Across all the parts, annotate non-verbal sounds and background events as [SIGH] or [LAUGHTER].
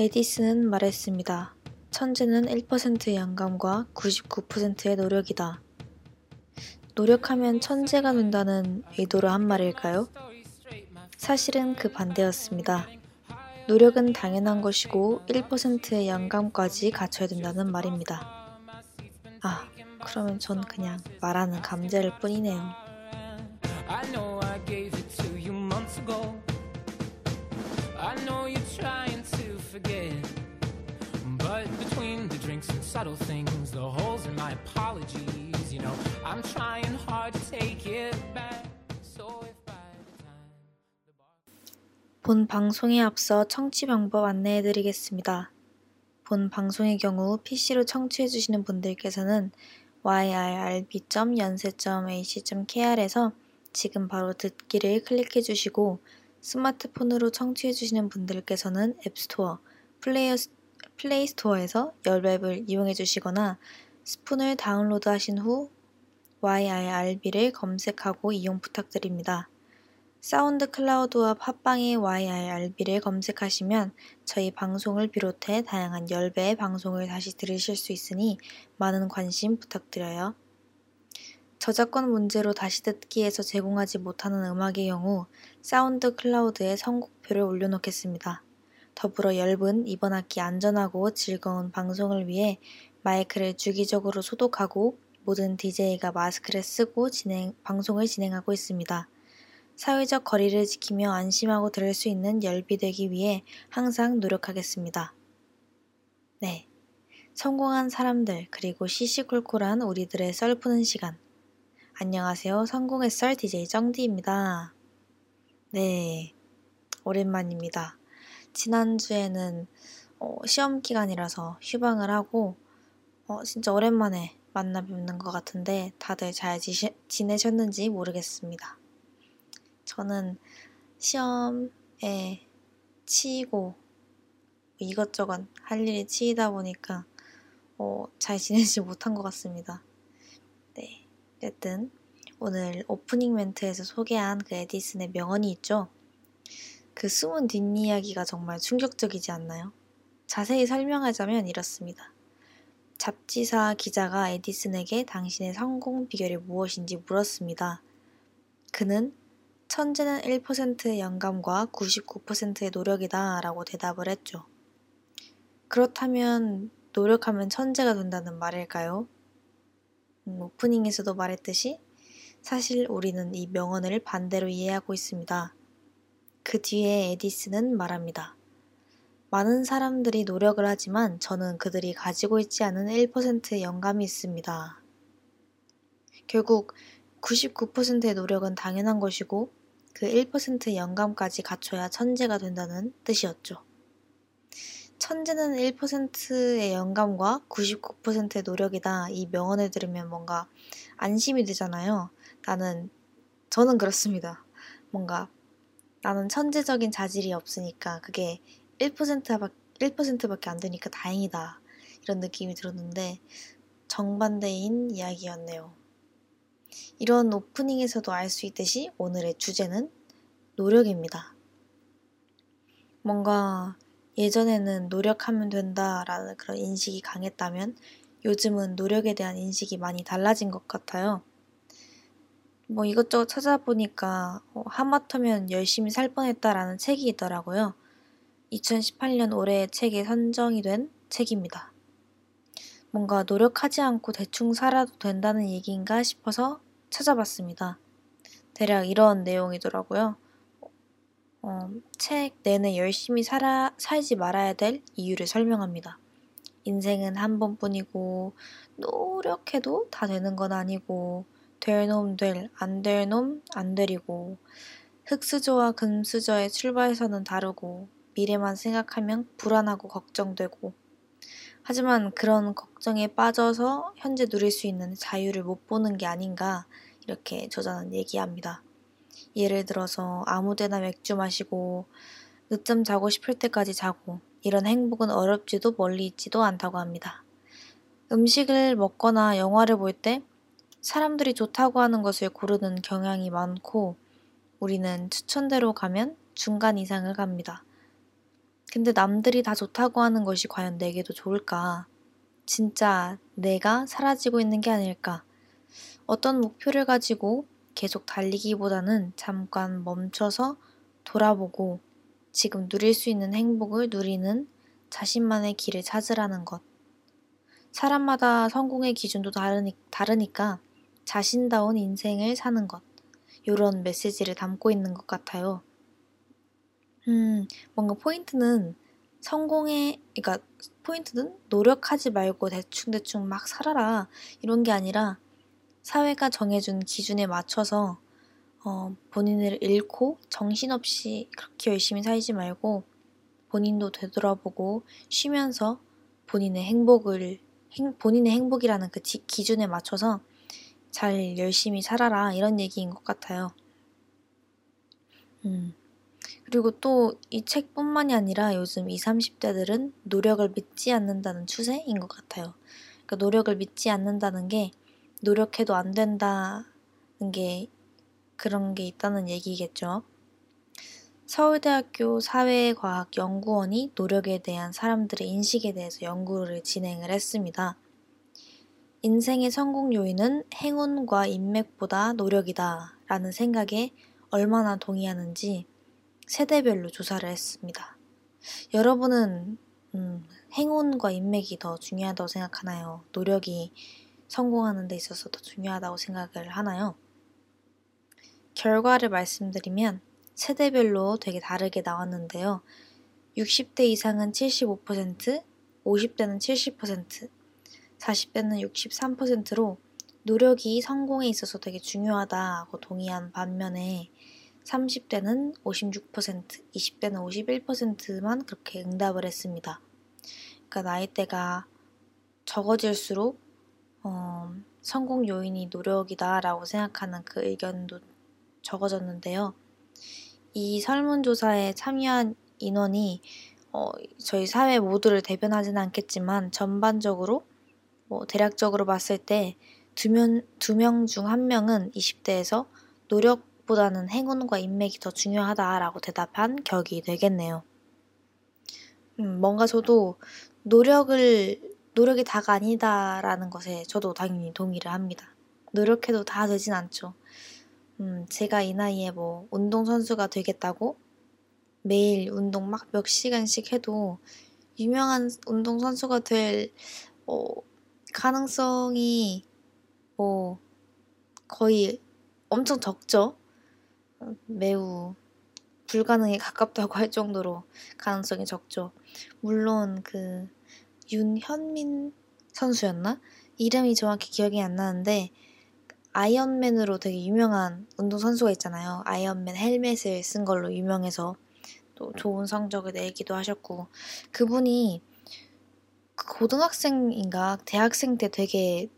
에디슨은 말했습니다. 천재는 1%의 영감과 99%의 노력이다. 노력하면 천재가 된다는 의도로 한 말일까요? 사실은 그 반대였습니다. 노력은 당연한 것이고 1%의 영감까지 갖춰야 된다는 말입니다. 아, 그러면 전 그냥 말하는 감자일 뿐이네요. The holes in my apologies, you know, I'm trying hard to take it back. So if by the time the bar... 본 방송에 앞서 청취 방법 안내해 드리겠습니다. 본 방송의 경우 PC로 청취해 주시는 분들께서는 yrb.연세.ac.kr에서 지금 바로 듣기를 클릭해 주시고 스마트폰으로 청취해 주시는 분들께서는 앱스토어, 플레이어, 플레이스토어에서 열앱을 이용해 주시거나 스푼을 다운로드 하신 후 YIRB를 검색하고 이용 부탁드립니다. 사운드 클라우드와 팟빵의 YIRB를 검색하시면 저희 방송을 비롯해 다양한 열배의 방송을 다시 들으실 수 있으니 많은 관심 부탁드려요. 저작권 문제로 다시 듣기에서 제공하지 못하는 음악의 경우 사운드 클라우드에 선곡표를 올려놓겠습니다. 더불어 엷은 이번 학기 안전하고 즐거운 방송을 위해 마이크를 주기적으로 소독하고 모든 DJ가 마스크를 쓰고 진행, 방송을 진행하고 있습니다. 사회적 거리를 지키며 안심하고 들을 수 있는 열비 되기 위해 항상 노력하겠습니다. 네. 성공한 사람들, 그리고 시시콜콜한 우리들의 썰 푸는 시간. 안녕하세요. 성공의 썰 DJ 정디입니다. 네, 오랜만입니다. 지난주에는 어, 시험 기간이라서 휴방을 하고 어, 진짜 오랜만에 만나 뵙는 것 같은데 다들 잘 지시, 지내셨는지 모르겠습니다. 저는 시험에 치이고 이것저것 할 일이 치이다 보니까 어, 잘 지내지 [LAUGHS] 못한 것 같습니다. 네. 어쨌든 오늘 오프닝 멘트에서 소개한 그 에디슨의 명언이 있죠. 그 숨은 뒷이야기가 정말 충격적이지 않나요? 자세히 설명하자면 이렇습니다. 잡지사 기자가 에디슨에게 당신의 성공 비결이 무엇인지 물었습니다. 그는 천재는 1%의 영감과 99%의 노력이다 라고 대답을 했죠. 그렇다면 노력하면 천재가 된다는 말일까요? 음, 오프닝에서도 말했듯이 사실 우리는 이 명언을 반대로 이해하고 있습니다. 그 뒤에 에디슨은 말합니다. 많은 사람들이 노력을 하지만 저는 그들이 가지고 있지 않은 1%의 영감이 있습니다. 결국 99%의 노력은 당연한 것이고 그 1%의 영감까지 갖춰야 천재가 된다는 뜻이었죠. 천재는 1%의 영감과 99%의 노력이다. 이 명언을 들으면 뭔가 안심이 되잖아요. 나는, 저는 그렇습니다. 뭔가 나는 천재적인 자질이 없으니까 그게 1%밖에, 1%밖에 안 되니까 다행이다. 이런 느낌이 들었는데 정반대인 이야기였네요. 이런 오프닝에서도 알 수 있듯이 오늘의 주제는 노력입니다. 뭔가 예전에는 노력하면 된다라는 그런 인식이 강했다면 요즘은 노력에 대한 인식이 많이 달라진 것 같아요. 뭐 이것저것 찾아보니까 어, 하마터면 열심히 살 뻔했다라는 책이 있더라고요. 2018년 올해의 책에 선정이 된 책입니다. 뭔가 노력하지 않고 대충 살아도 된다는 얘기인가 싶어서 찾아봤습니다. 대략 이런 내용이더라고요. 어, 책 내내 열심히 살아, 살지 말아야 될 이유를 설명합니다. 인생은 한 번뿐이고, 노력해도 다 되는 건 아니고, 될 놈 될, 안 될 놈 안 되리고, 흑수저와 금수저의 출발선은 다르고, 미래만 생각하면 불안하고 걱정되고, 하지만 그런 걱정에 빠져서 현재 누릴 수 있는 자유를 못 보는 게 아닌가, 이렇게 저자는 얘기합니다. 예를 들어서 아무 데나 맥주 마시고 늦잠 자고 싶을 때까지 자고 이런 행복은 어렵지도 멀리 있지도 않다고 합니다. 음식을 먹거나 영화를 볼 때 사람들이 좋다고 하는 것을 고르는 경향이 많고 우리는 추천대로 가면 중간 이상을 갑니다. 근데 남들이 다 좋다고 하는 것이 과연 내게도 좋을까? 진짜 내가 사라지고 있는 게 아닐까? 어떤 목표를 가지고 계속 달리기보다는 잠깐 멈춰서 돌아보고 지금 누릴 수 있는 행복을 누리는 자신만의 길을 찾으라는 것. 사람마다 성공의 기준도 다르니, 다르니까 자신다운 인생을 사는 것. 이런 메시지를 담고 있는 것 같아요. 음, 뭔가 포인트는 성공의, 그러니까 포인트는 노력하지 말고 대충대충 막 살아라. 이런 게 아니라 사회가 정해준 기준에 맞춰서 어, 본인을 잃고 정신없이 그렇게 열심히 살지 말고 본인도 되돌아보고 쉬면서 본인의 행복을 행, 본인의 행복이라는 그 기준에 맞춰서 잘 열심히 살아라 이런 얘기인 것 같아요. 음. 그리고 또 이 책뿐만이 아니라 요즘 20, 30대들은 노력을 믿지 않는다는 추세인 것 같아요. 그러니까 노력을 믿지 않는다는 게 노력해도 안 된다는 게 그런 게 있다는 얘기겠죠. 서울대학교 사회과학연구원이 노력에 대한 사람들의 인식에 대해서 연구를 진행을 했습니다. 인생의 성공 요인은 행운과 인맥보다 노력이다 라는 생각에 얼마나 동의하는지 세대별로 조사를 했습니다. 여러분은 음, 행운과 인맥이 더 중요하다고 생각하나요? 노력이 성공하는 데 있어서 더 중요하다고 생각을 하나요? 결과를 말씀드리면 세대별로 되게 다르게 나왔는데요. 60대 이상은 75%, 50대는 70%, 40대는 63%로 노력이 성공에 있어서 되게 중요하다고 동의한 반면에 30대는 56%, 20대는 51%만 그렇게 응답을 했습니다. 그러니까 나이대가 적어질수록 어, 성공 요인이 노력이다라고 생각하는 그 의견도 적어졌는데요. 이 설문조사에 참여한 인원이 어, 저희 사회 모두를 대변하지는 않겠지만 전반적으로 뭐 대략적으로 봤을 때 두 명 두 명 중 한 명은 20대에서 노력보다는 행운과 인맥이 더 중요하다라고 대답한 격이 되겠네요. 음, 뭔가 저도 노력을 노력이 다가 아니다라는 것에 저도 당연히 동의를 합니다. 노력해도 다 되진 않죠. 음, 제가 이 나이에 뭐 운동선수가 되겠다고 매일 운동 막 몇 시간씩 해도 유명한 운동선수가 될 어, 가능성이 뭐 거의 엄청 적죠. 매우 불가능에 가깝다고 할 정도로 가능성이 적죠. 물론 그 윤현민 선수였나? 이름이 정확히 기억이 안 나는데 아이언맨으로 되게 유명한 운동 선수가 있잖아요. 아이언맨 헬멧을 쓴 걸로 유명해서 또 좋은 성적을 내기도 하셨고 그분이 고등학생인가 대학생 때 되게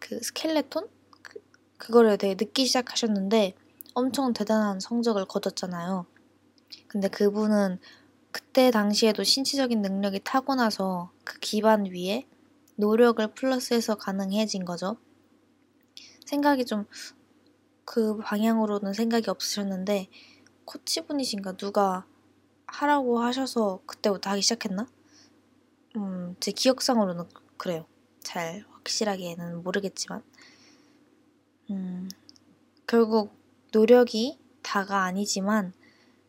그 스켈레톤 그, 그거를 되게 늦기 시작하셨는데 엄청 대단한 성적을 거뒀잖아요. 근데 그분은 그때 당시에도 신체적인 능력이 타고나서 그 기반 위에 노력을 플러스해서 가능해진 거죠. 생각이 좀 그 방향으로는 생각이 없으셨는데 코치분이신가 누가 하라고 하셔서 그때부터 하기 시작했나? 음, 제 기억상으로는 그래요. 잘 확실하게는 모르겠지만 음, 결국 노력이 다가 아니지만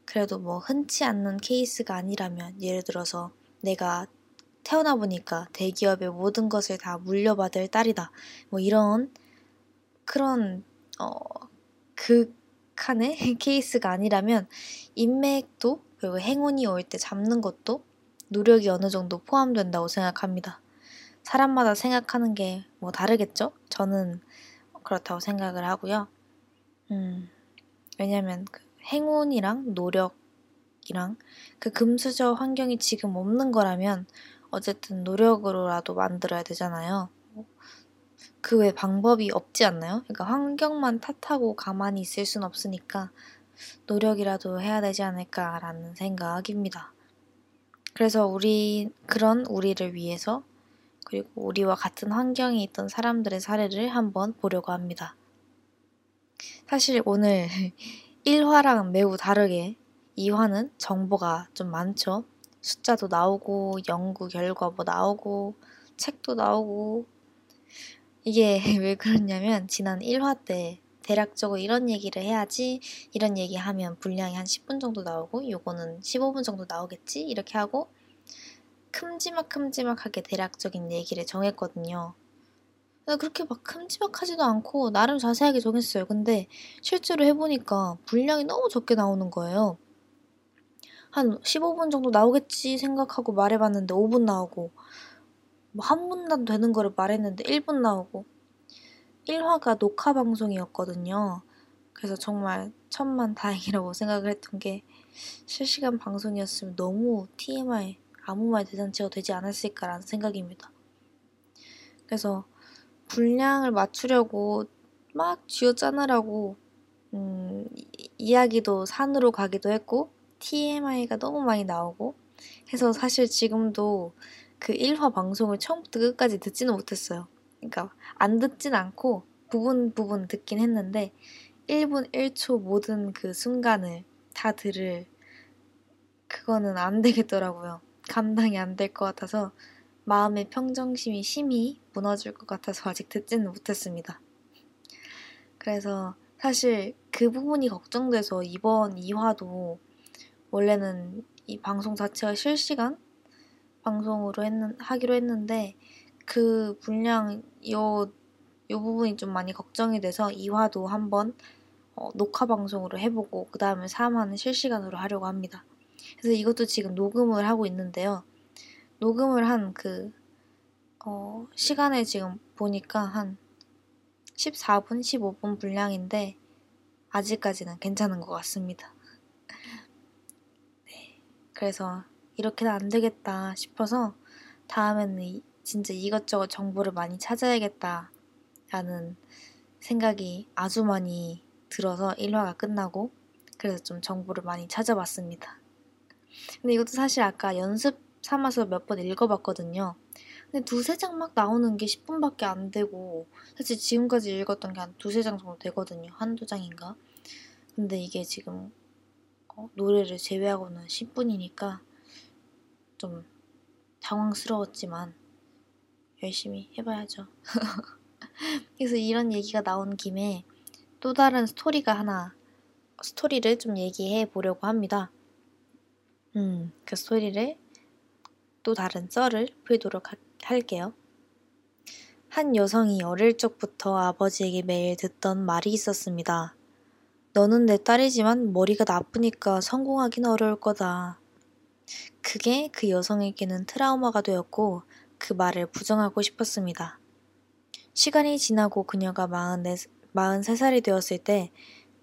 그래도 뭐 흔치 않는 케이스가 아니라면 예를 들어서 내가 태어나 보니까 대기업의 모든 것을 다 물려받을 딸이다. 뭐 이런 그런 어 극한의 [LAUGHS] 케이스가 아니라면 인맥도 그리고 행운이 올 때 잡는 것도 노력이 어느 정도 포함된다고 생각합니다. 사람마다 생각하는 게 뭐 다르겠죠? 저는 그렇다고 생각을 하고요. 음, 왜냐면 그 행운이랑 노력이랑 그 금수저 환경이 지금 없는 거라면 어쨌든 노력으로라도 만들어야 되잖아요. 그 외 방법이 없지 않나요? 그러니까 환경만 탓하고 가만히 있을 순 없으니까 노력이라도 해야 되지 않을까라는 생각입니다. 그래서 우리 그런 우리를 위해서 그리고 우리와 같은 환경에 있던 사람들의 사례를 한번 보려고 합니다. 사실 오늘 [LAUGHS] 1화랑 매우 다르게 2화는 정보가 좀 많죠. 숫자도 나오고 연구 결과 뭐 나오고 책도 나오고 이게 [LAUGHS] 왜 그러냐면 지난 1화 때 대략적으로 이런 얘기를 해야지 이런 얘기하면 분량이 한 10분 정도 나오고 요거는 15분 정도 나오겠지 이렇게 하고 큼지막큼지막하게 대략적인 얘기를 정했거든요. 그렇게 막 큼지막하지도 않고 나름 자세하게 정했어요. 근데 실제로 해보니까 분량이 너무 적게 나오는 거예요. 한 15분 정도 나오겠지 생각하고 말해봤는데 5분 나오고 뭐한 분도 되는 거를 말했는데 1분 나오고 1화가 녹화 방송이었거든요. 그래서 정말 천만 다행이라고 [LAUGHS] 생각을 했던 게 실시간 방송이었으면 너무 TMI 아무 말 대잔치가 되지 않았을까라는 생각입니다. 그래서 분량을 맞추려고 막 쥐어 짜느라고 음, 이야기도 산으로 가기도 했고 TMI가 너무 많이 나오고 해서 사실 지금도 그 1화 방송을 처음부터 끝까지 듣지는 못했어요. 그러니까 안 듣진 않고 부분 부분 듣긴 했는데 1분 1초 모든 그 순간을 다 들을 그거는 안 되겠더라고요. 감당이 안 될 것 같아서 마음의 평정심이 심히 무너질 것 같아서 아직 듣지는 못했습니다. 그래서 사실 그 부분이 걱정돼서 이번 2화도 원래는 이 방송 자체가 실시간 방송으로 했는, 하기로 했는데 그 분량 요, 요 부분이 좀 많이 걱정이 돼서 2화도 한번 어, 녹화 방송으로 해보고 그 다음에 3화는 실시간으로 하려고 합니다. 그래서 이것도 지금 녹음을 하고 있는데요. 녹음을 한 그, 어, 시간을 지금 보니까 한 14분, 15분 분량인데, 아직까지는 괜찮은 것 같습니다. [LAUGHS] 네. 그래서 이렇게는 안 되겠다 싶어서 다음에는 진짜 이것저것 정보를 많이 찾아야겠다 라는 생각이 아주 많이 들어서 1화가 끝나고 그래서 좀 정보를 많이 찾아봤습니다. 근데 이것도 사실 아까 연습 삼아서 몇 번 읽어봤거든요. 근데 두세 장 막 나오는 게 10분밖에 안 되고 사실 지금까지 읽었던 게 한 두세 장 정도 되거든요. 한두 장인가. 근데 이게 지금 어, 노래를 제외하고는 10분이니까 좀 당황스러웠지만 열심히 해봐야죠. [LAUGHS] 그래서 이런 얘기가 나온 김에 또 다른 스토리가 하나 스토리를 좀 얘기해 보려고 합니다. 음, 그 스토리를 또 다른 썰을 풀도록 하, 할게요. 한 여성이 어릴 적부터 아버지에게 매일 듣던 말이 있었습니다. 너는 내 딸이지만 머리가 나쁘니까 성공하긴 어려울 거다. 그게 그 여성에게는 트라우마가 되었고 그 말을 부정하고 싶었습니다. 시간이 지나고 그녀가 44, 43살이 되었을 때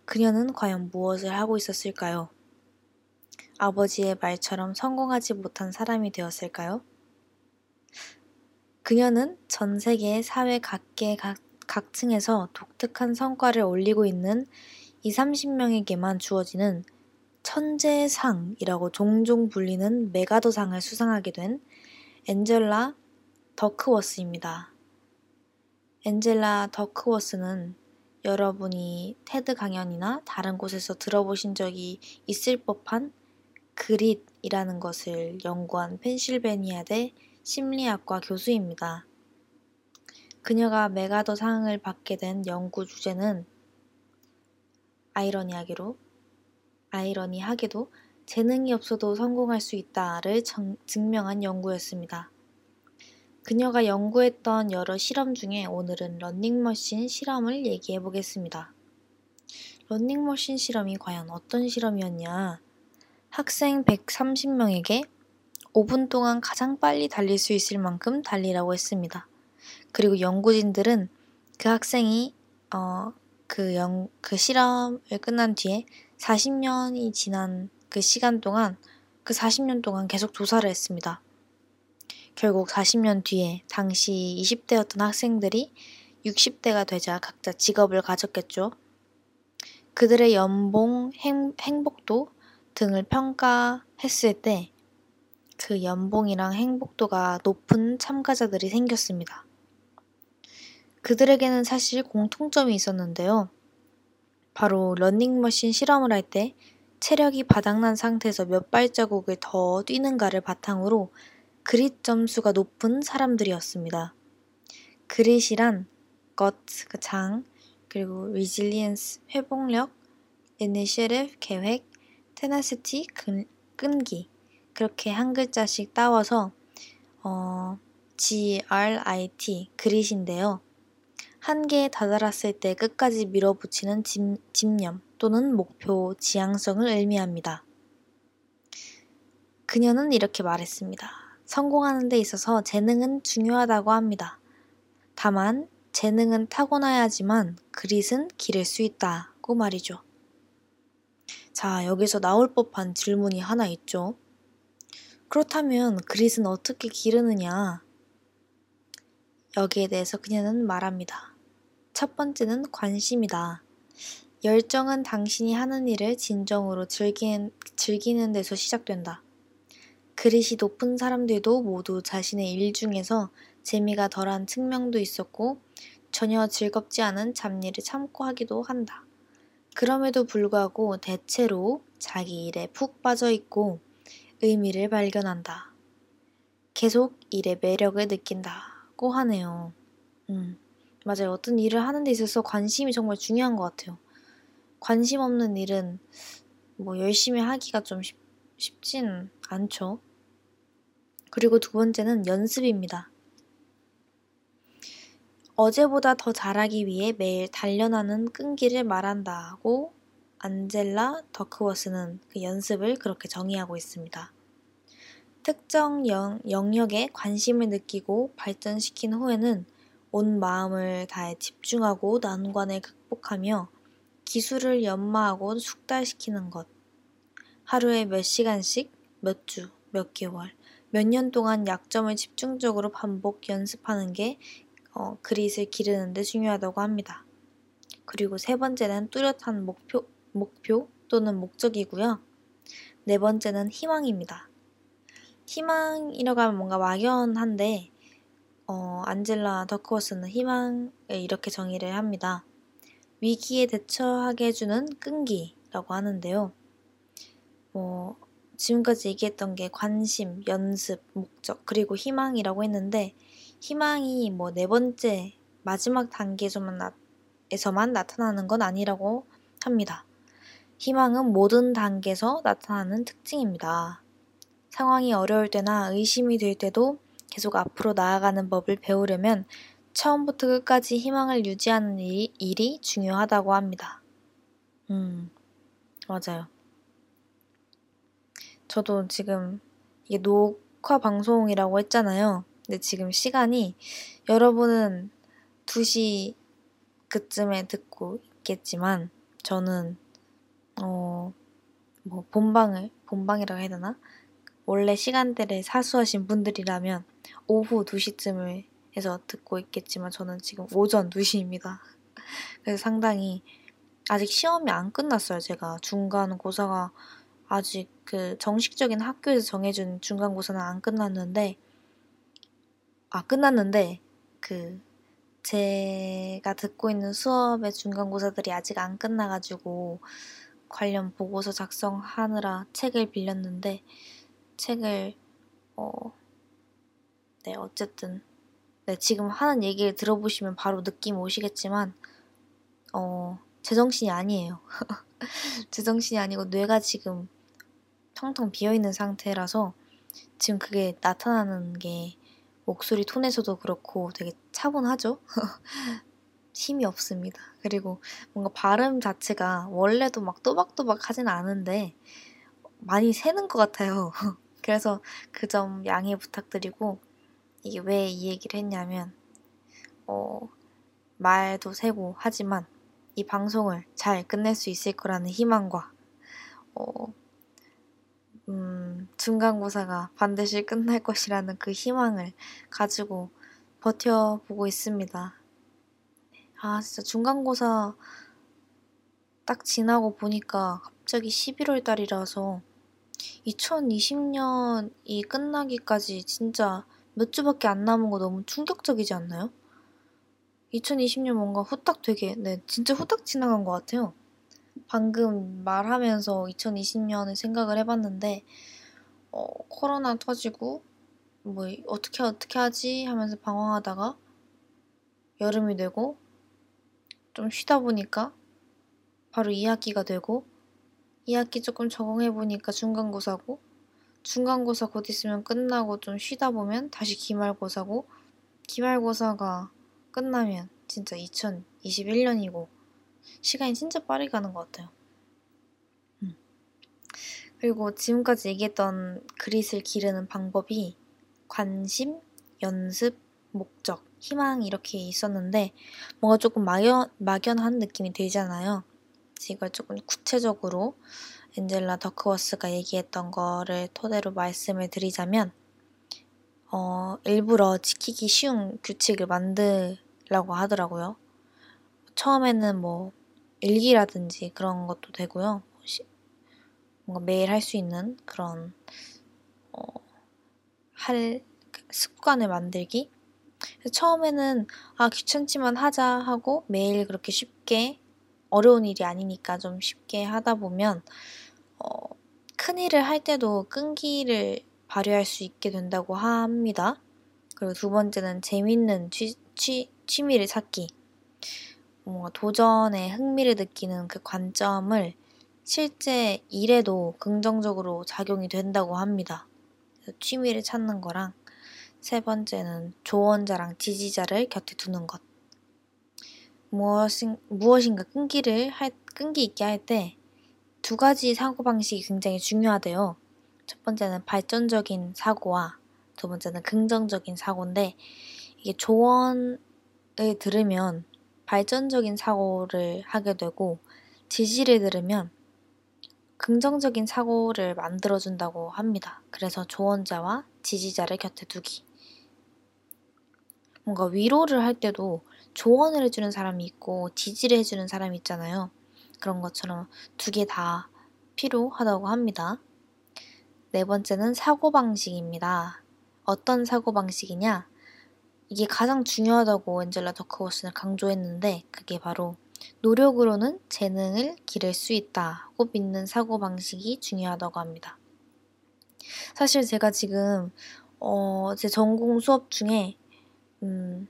그녀는 과연 무엇을 하고 있었을까요? 아버지의 말처럼 성공하지 못한 사람이 되었을까요? 그녀는 전 세계 사회 각계 각, 각층에서 독특한 성과를 올리고 있는 2, 30명에게만 주어지는 천재상이라고 종종 불리는 메가더상을 수상하게 된 엔젤라 더크워스입니다. 엔젤라 더크워스는 여러분이 테드 강연이나 다른 곳에서 들어보신 적이 있을 법한 그릿이라는 것을 연구한 펜실베니아대 심리학과 교수입니다. 그녀가 메가더 상을 받게 된 연구 주제는 아이러니하게로 아이러니하게도 재능이 없어도 성공할 수 있다를 정, 증명한 연구였습니다. 그녀가 연구했던 여러 실험 중에 오늘은 런닝머신 실험을 얘기해 보겠습니다. 런닝머신 실험이 과연 어떤 실험이었냐? 학생 130명에게 5분 동안 가장 빨리 달릴 수 있을 만큼 달리라고 했습니다. 그리고 연구진들은 그 학생이 어, 그, 연, 그 실험을 끝난 뒤에 40년이 지난 그 시간 동안 그 40년 동안 계속 조사를 했습니다. 결국 40년 뒤에 당시 20대였던 학생들이 60대가 되자 각자 직업을 가졌겠죠. 그들의 연봉, 행, 행복도 등을 평가했을 때 그 연봉이랑 행복도가 높은 참가자들이 생겼습니다. 그들에게는 사실 공통점이 있었는데요. 바로 런닝머신 실험을 할 때 체력이 바닥난 상태에서 몇 발자국을 더 뛰는가를 바탕으로 그릿 점수가 높은 사람들이었습니다. 그릿이란 것, 그 장, 그리고 resilience, 회복력, initiative, 계획, tenacity, 끈기 그렇게 한 글자씩 따와서 어, grit, 그릿인데요. 한계에 다다랐을 때 끝까지 밀어붙이는 집, 집념 또는 목표, 지향성을 의미합니다. 그녀는 이렇게 말했습니다. 성공하는 데 있어서 재능은 중요하다고 합니다. 다만 재능은 타고나야 하지만 그릿은 기를 수 있다고 말이죠. 자, 여기서 나올 법한 질문이 하나 있죠. 그렇다면 그릿은 어떻게 기르느냐? 여기에 대해서 그녀는 말합니다. 첫 번째는 관심이다. 열정은 당신이 하는 일을 진정으로 즐기는, 즐기는 데서 시작된다. 그릇이 높은 사람들도 모두 자신의 일 중에서 재미가 덜한 측면도 있었고 전혀 즐겁지 않은 잡일을 참고 하기도 한다. 그럼에도 불구하고 대체로 자기 일에 푹 빠져 있고 의미를 발견한다. 계속 일의 매력을 느낀다고 하네요. 음. 맞아요. 어떤 일을 하는 데 있어서 관심이 정말 중요한 것 같아요. 관심 없는 일은 뭐 열심히 하기가 좀 쉽, 쉽진 않죠. 그리고 두 번째는 연습입니다. 어제보다 더 잘하기 위해 매일 단련하는 끈기를 말한다고 안젤라 더크워스는 그 연습을 그렇게 정의하고 있습니다. 특정 영, 영역에 관심을 느끼고 발전시킨 후에는 온 마음을 다해 집중하고 난관을 극복하며 기술을 연마하고 숙달시키는 것. 하루에 몇 시간씩, 몇 주, 몇 개월, 몇 년 동안 약점을 집중적으로 반복 연습하는 게 어, 그릿을 기르는 데 중요하다고 합니다. 그리고 세 번째는 뚜렷한 목표, 목표 또는 목적이고요. 네 번째는 희망입니다. 희망이라고 하면 뭔가 막연한데 어, 안젤라 더크워스는 희망을 이렇게 정의를 합니다. 위기에 대처하게 해주는 끈기라고 하는데요. 뭐, 지금까지 얘기했던 게 관심, 연습, 목적, 그리고 희망이라고 했는데, 희망이 뭐 네 번째, 마지막 단계에서만, 나타나는 건 아니라고 합니다. 희망은 모든 단계에서 나타나는 특징입니다. 상황이 어려울 때나 의심이 될 때도 계속 앞으로 나아가는 법을 배우려면 처음부터 끝까지 희망을 유지하는 일이, 일이 중요하다고 합니다. 음, 맞아요. 저도 지금 이게 녹화 방송이라고 했잖아요. 근데 지금 시간이 여러분은 2시 그쯤에 듣고 있겠지만 저는 어, 뭐 본방을 본방이라고 해야 되나? 원래 시간대를 사수하신 분들이라면 오후 2시쯤을 해서 듣고 있겠지만 저는 지금 오전 2시입니다. 그래서 상당히 아직 시험이 안 끝났어요. 제가 중간 고사가 아직 그 정식적인 학교에서 정해준 중간고사는 안 끝났는데 아 끝났는데 그 제가 듣고 있는 수업의 중간고사들이 아직 안 끝나가지고 관련 보고서 작성하느라 책을 빌렸는데 책을 어, 네 어쨌든 네 지금 하는 얘기를 들어보시면 바로 느낌 오시겠지만 어 제정신이 아니에요. [LAUGHS] 제정신이 아니고 뇌가 지금 텅텅 비어 있는 상태라서 지금 그게 나타나는 게 목소리 톤에서도 그렇고 되게 차분하죠? [LAUGHS] 힘이 없습니다. 그리고 뭔가 발음 자체가 원래도 막 또박또박 하진 않은데 많이 새는 것 같아요. [LAUGHS] 그래서 그 점 양해 부탁드리고 이게 왜 이 얘기를 했냐면 어, 말도 세고 하지만 이 방송을 잘 끝낼 수 있을 거라는 희망과 어, 음, 중간고사가 반드시 끝날 것이라는 그 희망을 가지고 버텨보고 있습니다. 아, 진짜 중간고사 딱 지나고 보니까 갑자기 11월 달이라서 2020년이 끝나기까지 진짜 몇 주밖에 안 남은 거 너무 충격적이지 않나요? 2020년 뭔가 후딱 되게, 네, 진짜 후딱 지나간 것 같아요. 방금 말하면서 2020년을 생각을 해봤는데 어, 코로나 터지고 뭐 어떻게 어떻게 하지? 하면서 방황하다가 여름이 되고 좀 쉬다 보니까 바로 2학기가 되고 2학기 조금 적응해 보니까 중간고사고 중간고사 곧 있으면 끝나고 좀 쉬다 보면 다시 기말고사고 기말고사가 끝나면 진짜 2021년이고 시간이 진짜 빠르게 가는 것 같아요. 음. 그리고 지금까지 얘기했던 그릿을 기르는 방법이 관심, 연습, 목적, 희망 이렇게 있었는데 뭔가 조금 막연, 막연한 느낌이 들잖아요. 이걸 조금 구체적으로 엔젤라 더크워스가 얘기했던 거를 토대로 말씀을 드리자면 어, 일부러 지키기 쉬운 규칙을 만들라고 하더라고요. 처음에는 뭐 일기라든지 그런 것도 되고요. 뭔가 매일 할 수 있는 그런 어, 할 습관을 만들기. 처음에는 아 귀찮지만 하자 하고 매일 그렇게 쉽게 어려운 일이 아니니까 좀 쉽게 하다 보면 어, 큰 일을 할 때도 끈기를 발휘할 수 있게 된다고 합니다. 그리고 두 번째는 재밌는 취, 취, 취미를 찾기. 뭔가 도전에 흥미를 느끼는 그 관점을 실제 일에도 긍정적으로 작용이 된다고 합니다. 취미를 찾는 거랑 세 번째는 조언자랑 지지자를 곁에 두는 것. 무엇인, 무엇인가 끈기를 할, 끈기 있게 할 때 두 가지 사고방식이 굉장히 중요하대요. 첫 번째는 발전적인 사고와 두 번째는 긍정적인 사고인데 이게 조언을 들으면 발전적인 사고를 하게 되고 지시를 들으면 긍정적인 사고를 만들어준다고 합니다. 그래서 조언자와 지지자를 곁에 두기. 뭔가 위로를 할 때도 조언을 해주는 사람이 있고 지지를 해주는 사람이 있잖아요. 그런 것처럼 두 개 다 필요하다고 합니다. 네 번째는 사고방식입니다. 어떤 사고방식이냐? 이게 가장 중요하다고 엔젤라 더크워스는 강조했는데 그게 바로 노력으로는 재능을 기를 수 있다고 믿는 사고방식이 중요하다고 합니다. 사실 제가 지금 어, 제 전공 수업 중에 음,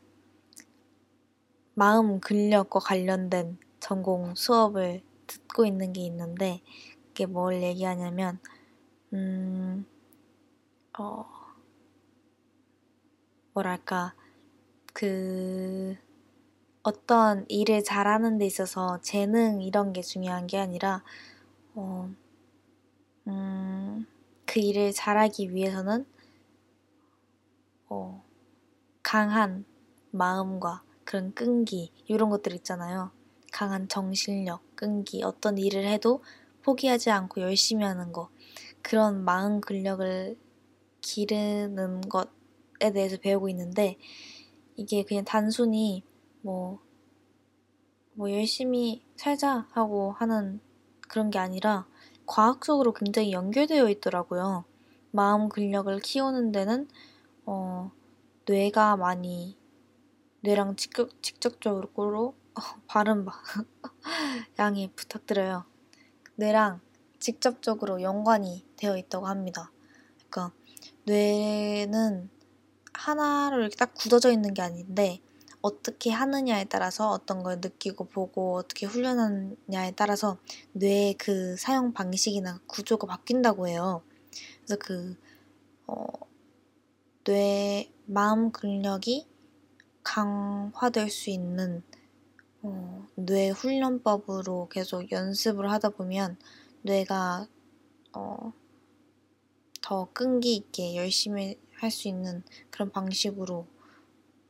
마음 근력과 관련된 전공 수업을 듣고 있는 게 있는데 그게 뭘 얘기하냐면 음, 어, 뭐랄까 그 어떤 일을 잘하는 데 있어서 재능 이런 게 중요한 게 아니라 어, 음, 그 일을 잘하기 위해서는 어, 강한 마음과 그런 끈기 이런 것들 있잖아요. 강한 정신력, 끈기, 어떤 일을 해도 포기하지 않고 열심히 하는 거 그런 마음 근력을 기르는 것에 대해서 배우고 있는데 이게 그냥 단순히 뭐, 뭐 열심히 살자 하고 하는 그런 게 아니라 과학적으로 굉장히 연결되어 있더라고요. 마음 근력을 키우는 데는 어, 뇌가 많이 뇌랑 직접, 직접적으로 어, 발음 봐 양해 부탁드려요. 뇌랑 직접적으로 연관이 되어 있다고 합니다. 그러니까 뇌는 하나로 이렇게 딱 굳어져 있는 게 아닌데 어떻게 하느냐에 따라서 어떤 걸 느끼고 보고 어떻게 훈련하느냐에 따라서 뇌의 그 사용 방식이나 구조가 바뀐다고 해요. 그래서 그 어, 뇌 마음 근력이 강화될 수 있는 어, 뇌 훈련법으로 계속 연습을 하다 보면 뇌가 어, 더 끈기 있게 열심히 할 수 있는 그런 방식으로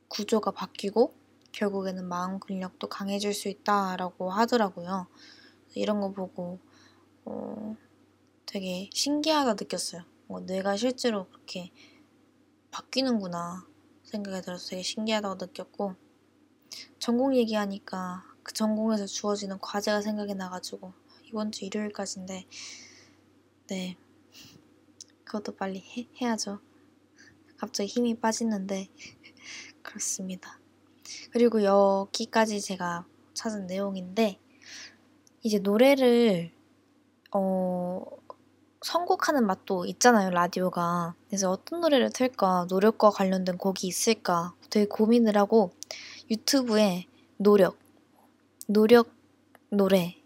구조가 바뀌고 결국에는 마음 근력도 강해질 수 있다라고 하더라고요. 이런 거 보고 어, 되게 신기하다 느꼈어요. 어, 뇌가 실제로 그렇게 바뀌는구나 생각이 들어서 되게 신기하다고 느꼈고 전공 얘기하니까 그 전공에서 주어지는 과제가 생각이 나가지고 이번 주 일요일까지인데 네 그것도 빨리 해, 해야죠. 갑자기 힘이 빠지는데 [LAUGHS] 그렇습니다. 그리고 여기까지 제가 찾은 내용인데 이제 노래를 어 선곡하는 맛도 있잖아요, 라디오가. 그래서 어떤 노래를 틀까, 노력과 관련된 곡이 있을까 되게 고민을 하고 유튜브에 노력, 노력 노래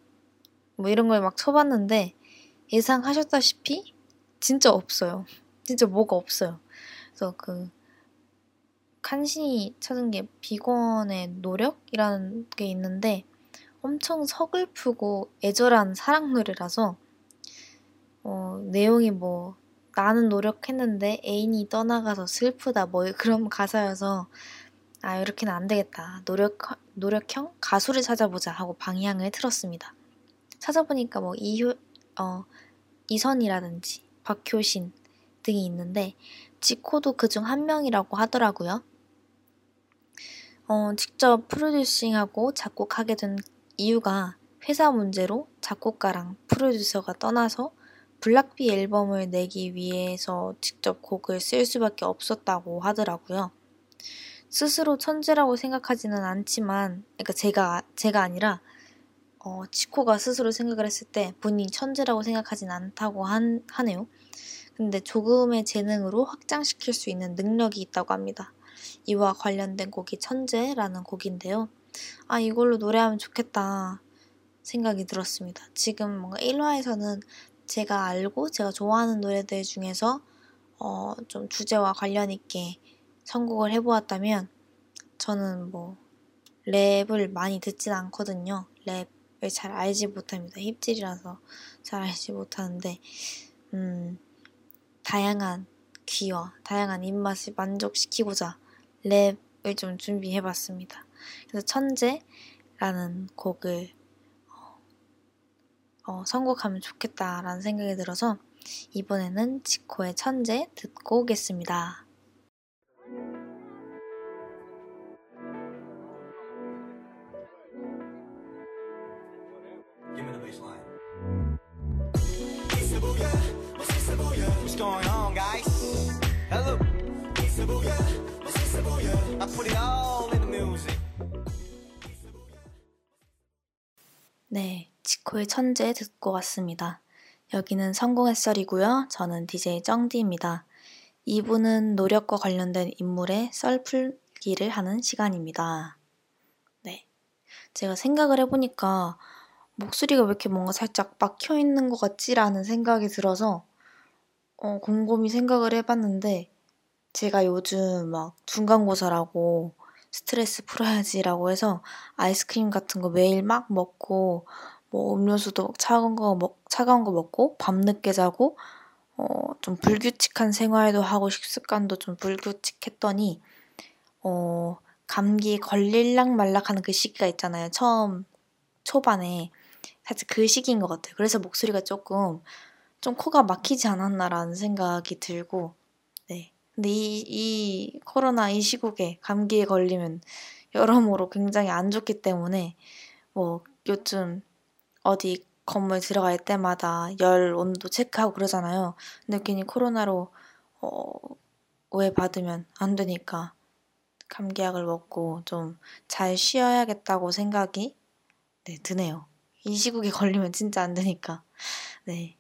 뭐 이런 걸 막 쳐봤는데 예상하셨다시피 진짜 없어요. 진짜 뭐가 없어요. 그래서 그 간신히 찾은 게 비건의 노력이라는 게 있는데 엄청 서글프고 애절한 사랑 노래라서 어, 내용이 뭐 나는 노력했는데 애인이 떠나가서 슬프다 뭐 [LAUGHS] 그런 가사여서 아 이렇게는 안 되겠다 노력 노력형 가수를 찾아보자 하고 방향을 틀었습니다. 찾아보니까 뭐 이효 어 이선이라든지 박효신 등이 있는데 지코도 그중 한 명이라고 하더라고요. 어, 직접 프로듀싱하고 작곡하게 된 이유가 회사 문제로 작곡가랑 프로듀서가 떠나서 블락비 앨범을 내기 위해서 직접 곡을 쓸 수밖에 없었다고 하더라고요. 스스로 천재라고 생각하지는 않지만, 그러니까 제가 제가 아니라 어, 치코가 스스로 생각을 했을 때 본인이 천재라고 생각하진 않다고 한, 하네요. 근데 조금의 재능으로 확장시킬 수 있는 능력이 있다고 합니다. 이와 관련된 곡이 천재라는 곡인데요. 아, 이걸로 노래하면 좋겠다 생각이 들었습니다. 지금 뭔가 1화에서는 제가 알고 제가 좋아하는 노래들 중에서 어, 좀 주제와 관련 있게 선곡을 해보았다면 저는 뭐 랩을 많이 듣진 않거든요. 랩을 잘 알지 못합니다. 힙질이라서 잘 알지 못하는데 음, 다양한 귀와 다양한 입맛을 만족시키고자 랩을 좀 준비해봤습니다. 그래서 천재라는 곡을 어, 선곡하면 좋겠다라는 생각이 들어서 이번에는 지코의 천재 듣고 오겠습니다. 네, 지코의 천재 듣고 왔습니다. 여기는 성공햇설이고요. 저는 DJ 쩡디입니다. 2부는 노력과 관련된 인물의 썰풀기를 하는 시간입니다. 네. 제가 생각을 해보니까 목소리가 왜 이렇게 뭔가 살짝 막혀 있는 것 같지라는 생각이 들어서 어, 곰곰이 생각을 해봤는데 제가 요즘 막 중간고사라고 스트레스 풀어야지라고 해서 아이스크림 같은 거 매일 막 먹고 뭐 음료수도 차가운 거 먹, 차가운 거 먹고 밤늦게 자고 어, 좀 불규칙한 생활도 하고 식습관도 좀 불규칙했더니 어, 감기에 걸릴락 말락 하는 그 시기가 있잖아요. 처음 초반에 살짝 그 시기인 것 같아요. 그래서 목소리가 조금 좀 코가 막히지 않았나라는 생각이 들고 네. 근데 이, 이 코로나 이 시국에 감기에 걸리면 여러모로 굉장히 안 좋기 때문에 뭐 요즘 어디 건물 들어갈 때마다 열 온도 체크하고 그러잖아요. 근데 괜히 코로나로 어, 오해 받으면 안 되니까 감기약을 먹고 좀 잘 쉬어야겠다고 생각이 네, 드네요. 이 시국에 [LAUGHS] 걸리면 진짜 안 되니까. 네.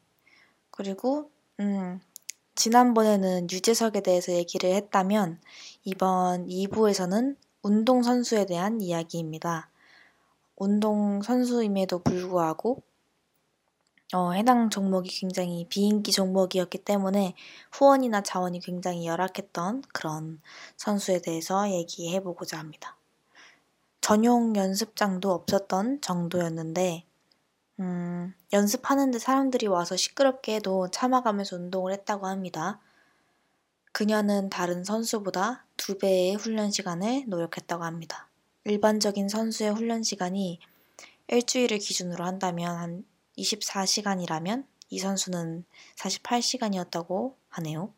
그리고 음, 지난번에는 유재석에 대해서 얘기를 했다면 이번 2부에서는 운동선수에 대한 이야기입니다. 운동 선수임에도 불구하고 어, 해당 종목이 굉장히 비인기 종목이었기 때문에 후원이나 자원이 굉장히 열악했던 그런 선수에 대해서 얘기해 보고자 합니다. 전용 연습장도 없었던 정도였는데, 음, 연습하는데 사람들이 와서 시끄럽게 해도 참아가면서 운동을 했다고 합니다. 그녀는 다른 선수보다 두 배의 훈련 시간을 노력했다고 합니다. 일반적인 선수의 훈련 시간이 일주일을 기준으로 한다면 한 24시간이라면 이 선수는 48시간이었다고 하네요.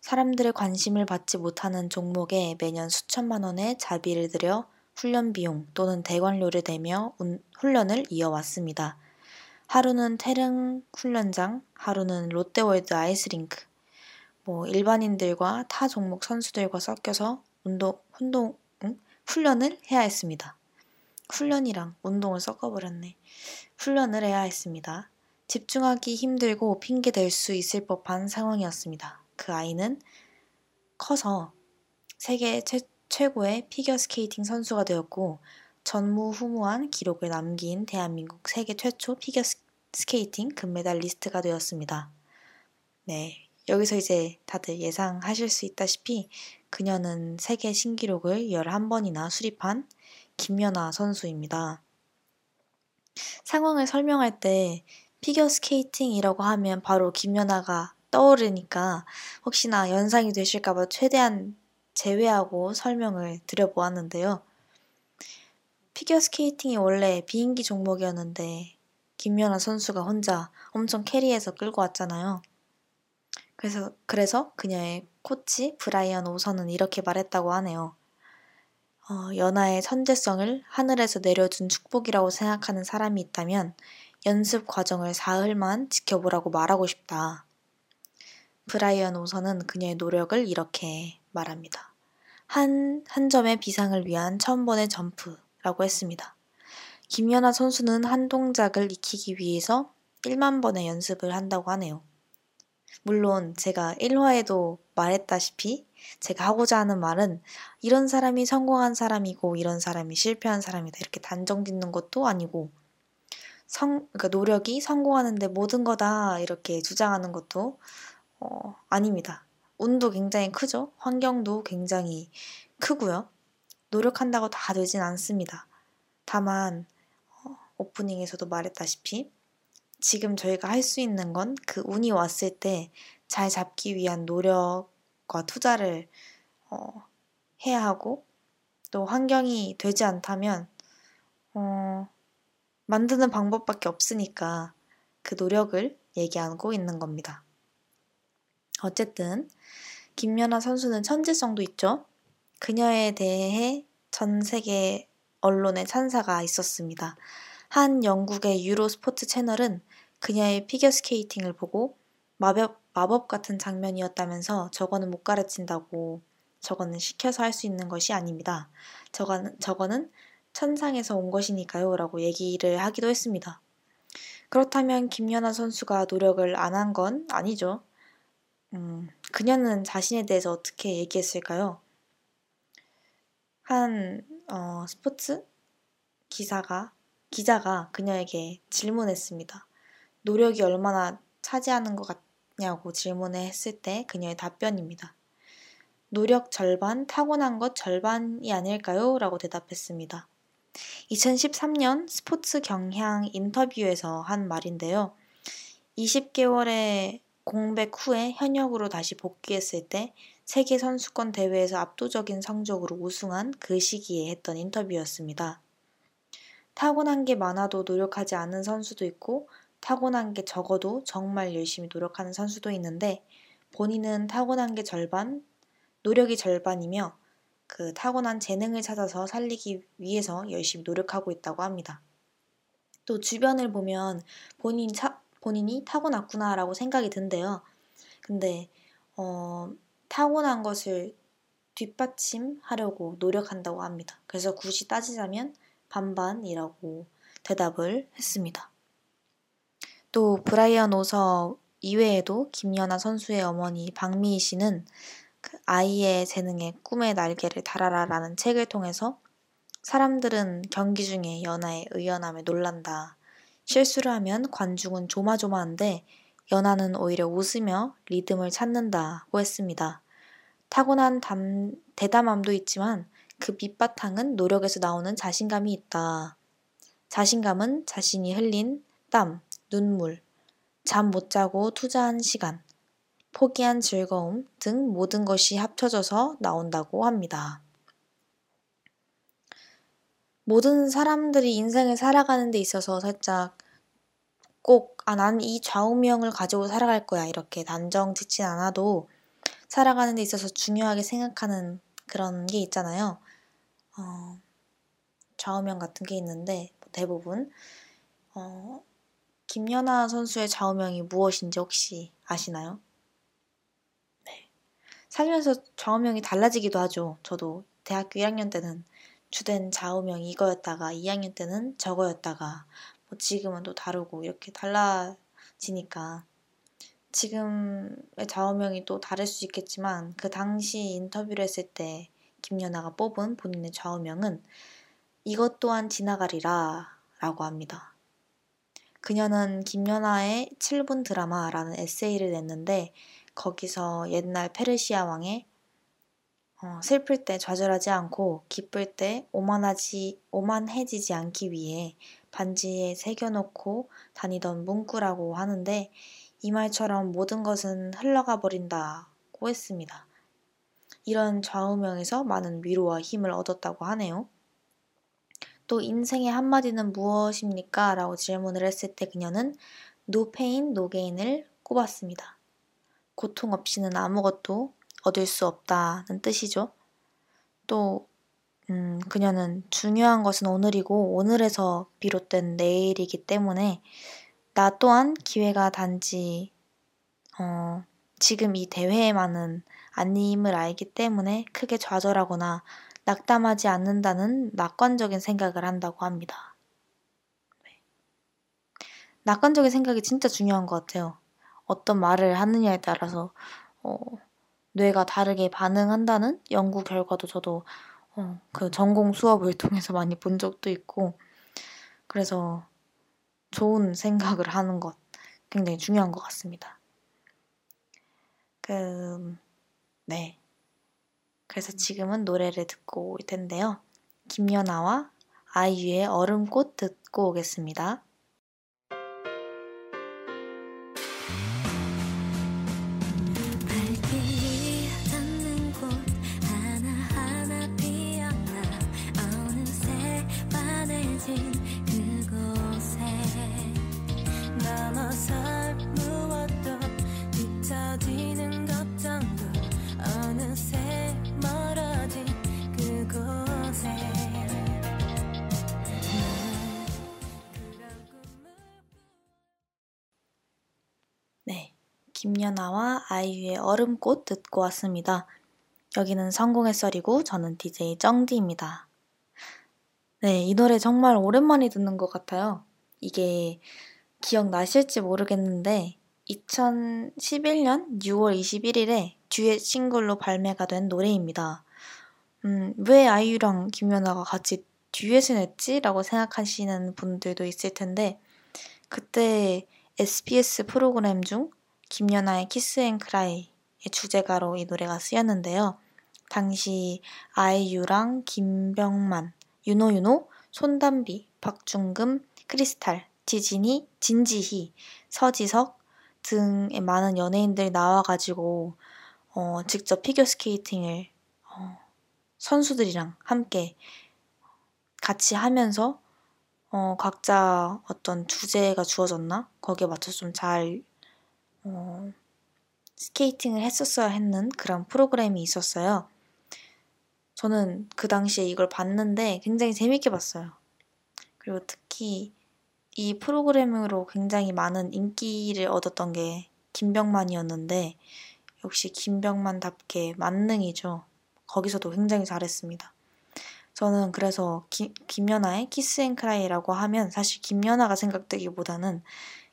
사람들의 관심을 받지 못하는 종목에 매년 수천만 원의 자비를 들여 훈련 비용 또는 대관료를 내며 훈련을 이어왔습니다. 하루는 태릉 훈련장, 하루는 롯데월드 아이스링크, 뭐 일반인들과 타 종목 선수들과 섞여서 운동, 운동, 응? 훈련을 해야 했습니다. 훈련이랑 운동을 섞어버렸네. 훈련을 해야 했습니다. 집중하기 힘들고 핑계댈 수 있을 법한 상황이었습니다. 그 아이는 커서 세계 최, 최고의 피겨스케이팅 선수가 되었고 전무후무한 기록을 남긴 대한민국 세계 최초 피겨스케이팅 금메달리스트가 되었습니다. 네, 여기서 이제 다들 예상하실 수 있다시피 그녀는 세계 신기록을 11번이나 수립한 김연아 선수입니다. 상황을 설명할 때 피겨 스케이팅이라고 하면 바로 김연아가 떠오르니까 혹시나 연상이 되실까봐 최대한 제외하고 설명을 드려보았는데요. 피겨 스케이팅이 원래 비인기 종목이었는데 김연아 선수가 혼자 엄청 캐리해서 끌고 왔잖아요. 그래서 그래서 그녀의 코치 브라이언 오선은 이렇게 말했다고 하네요. 어, 연하의 천재성을 하늘에서 내려준 축복이라고 생각하는 사람이 있다면 연습 과정을 사흘만 지켜보라고 말하고 싶다. 브라이언 오선은 그녀의 노력을 이렇게 말합니다. 한, 한 점의 비상을 위한 처음 번의 점프라고 했습니다. 김연아 선수는 한 동작을 익히기 위해서 1만 번의 연습을 한다고 하네요. 물론 제가 1화에도 말했다시피 제가 하고자 하는 말은 이런 사람이 성공한 사람이고 이런 사람이 실패한 사람이다 이렇게 단정 짓는 것도 아니고 성, 그러니까 노력이 성공하는데 모든 거다 이렇게 주장하는 것도 어, 아닙니다. 운도 굉장히 크죠. 환경도 굉장히 크고요. 노력한다고 다 되진 않습니다. 다만 어, 오프닝에서도 말했다시피 지금 저희가 할 수 있는 건 그 운이 왔을 때 잘 잡기 위한 노력과 투자를 어, 해야 하고 또 환경이 되지 않다면 어, 만드는 방법밖에 없으니까 그 노력을 얘기하고 있는 겁니다. 어쨌든 김연아 선수는 천재성도 있죠. 그녀에 대해 전 세계 언론의 찬사가 있었습니다. 한 영국의 유로 스포츠 채널은 그녀의 피겨스케이팅을 보고 마법, 마법 같은 장면이었다면서 저거는 못 가르친다고 저거는 시켜서 할 수 있는 것이 아닙니다. 저거는, 저거는 천상에서 온 것이니까요 라고 얘기를 하기도 했습니다. 그렇다면 김연아 선수가 노력을 안 한 건 아니죠. 음, 그녀는 자신에 대해서 어떻게 얘기했을까요? 한 어, 스포츠 기사가 기자가 그녀에게 질문했습니다. 노력이 얼마나 차지하는 것 같냐고 질문을 했을 때 그녀의 답변입니다. 노력 절반, 타고난 것 절반이 아닐까요? 라고 대답했습니다. 2013년 스포츠 경향 인터뷰에서 한 말인데요. 20개월의 공백 후에 현역으로 다시 복귀했을 때 세계 선수권 대회에서 압도적인 성적으로 우승한 그 시기에 했던 인터뷰였습니다. 타고난 게 많아도 노력하지 않은 선수도 있고 타고난 게 적어도 정말 열심히 노력하는 선수도 있는데 본인은 타고난 게 절반, 노력이 절반이며 그 타고난 재능을 찾아서 살리기 위해서 열심히 노력하고 있다고 합니다. 또 주변을 보면 본인 차, 본인이 타고났구나라고 생각이 든대요. 근데 어, 타고난 것을 뒷받침하려고 노력한다고 합니다. 그래서 굳이 따지자면 반반이라고 대답을 했습니다. 또 브라이언 오서 이외에도 김연아 선수의 어머니 박미희 씨는 그 아이의 재능에 꿈의 날개를 달아라 라는 책을 통해서 사람들은 경기 중에 연아의 의연함에 놀란다. 실수를 하면 관중은 조마조마한데 연아는 오히려 웃으며 리듬을 찾는다고 했습니다. 타고난 담, 대담함도 있지만 그 밑바탕은 노력에서 나오는 자신감이 있다. 자신감은 자신이 흘린 땀, 눈물, 잠 못 자고 투자한 시간, 포기한 즐거움 등 모든 것이 합쳐져서 나온다고 합니다. 모든 사람들이 인생을 살아가는 데 있어서 살짝 꼭, 아, 난 이 좌우명을 가지고 살아갈 거야. 이렇게 단정 짓진 않아도 살아가는 데 있어서 중요하게 생각하는 그런 게 있잖아요. 어, 좌우명 같은 게 있는데 뭐 대부분 어, 김연아 선수의 좌우명이 무엇인지 혹시 아시나요? 네. 살면서 좌우명이 달라지기도 하죠. 저도 대학교 1학년 때는 주된 좌우명이 이거였다가 2학년 때는 저거였다가 뭐 지금은 또 다르고 이렇게 달라지니까 지금의 좌우명이 또 다를 수 있겠지만 그 당시 인터뷰를 했을 때 김연아가 뽑은 본인의 좌우명은 이것 또한 지나가리라 라고 합니다. 그녀는 김연아의 7분 드라마라는 에세이를 냈는데 거기서 옛날 페르시아 왕의 어, 슬플 때 좌절하지 않고 기쁠 때 오만하지 오만해지지 않기 위해 반지에 새겨놓고 다니던 문구라고 하는데 이 말처럼 모든 것은 흘러가 버린다고 했습니다. 이런 좌우명에서 많은 위로와 힘을 얻었다고 하네요. 또 인생의 한마디는 무엇입니까? 라고 질문을 했을 때 그녀는 no pain, no gain을 꼽았습니다. 고통 없이는 아무것도 얻을 수 없다는 뜻이죠. 또, 음, 그녀는 중요한 것은 오늘이고 오늘에서 비롯된 내일이기 때문에 나 또한 기회가 단지, 어, 지금 이 대회에만은 아님을 알기 때문에 크게 좌절하거나 낙담하지 않는다는 낙관적인 생각을 한다고 합니다. 네. 낙관적인 생각이 진짜 중요한 것 같아요. 어떤 말을 하느냐에 따라서 어, 뇌가 다르게 반응한다는 연구 결과도 저도 어, 그 전공 수업을 [LAUGHS] 통해서 많이 본 적도 있고 그래서 좋은 생각을 하는 것 굉장히 중요한 것 같습니다. 그, 네. 그래서 지금은 노래를 듣고 올 텐데요. 김연아와 아이유의 얼음꽃 듣고 오겠습니다. 김연아와 아이유의 얼음꽃 듣고 왔습니다. 여기는 성공의 썰이고 저는 DJ 정디입니다. 네, 이 노래 정말 오랜만에 듣는 것 같아요. 이게 기억나실지 모르겠는데 2011년 6월 21일에 듀엣 싱글로 발매가 된 노래입니다. 음, 왜 아이유랑 김연아가 같이 듀엣을 냈지? 라고 생각하시는 분들도 있을 텐데 그때 SBS 프로그램 중 김연아의 Kiss and Cry의 주제가로 이 노래가 쓰였는데요. 당시 아이유랑 김병만, 유노윤호, 손담비, 박준금, 크리스탈, 지진이, 진지희, 서지석 등의 많은 연예인들이 나와가지고 어, 직접 피겨스케이팅을 어, 선수들이랑 함께 같이 하면서 어, 각자 어떤 주제가 주어졌나? 거기에 맞춰서 좀 잘 어, 스케이팅을 했었어야 했는 그런 프로그램이 있었어요. 저는 그 당시에 이걸 봤는데 굉장히 재밌게 봤어요. 그리고 특히 이 프로그램으로 굉장히 많은 인기를 얻었던 게 김병만이었는데 역시 김병만답게 만능이죠. 거기서도 굉장히 잘했습니다. 저는 그래서 기, 김연아의 Kiss and Cry라고 하면 사실 김연아가 생각되기보다는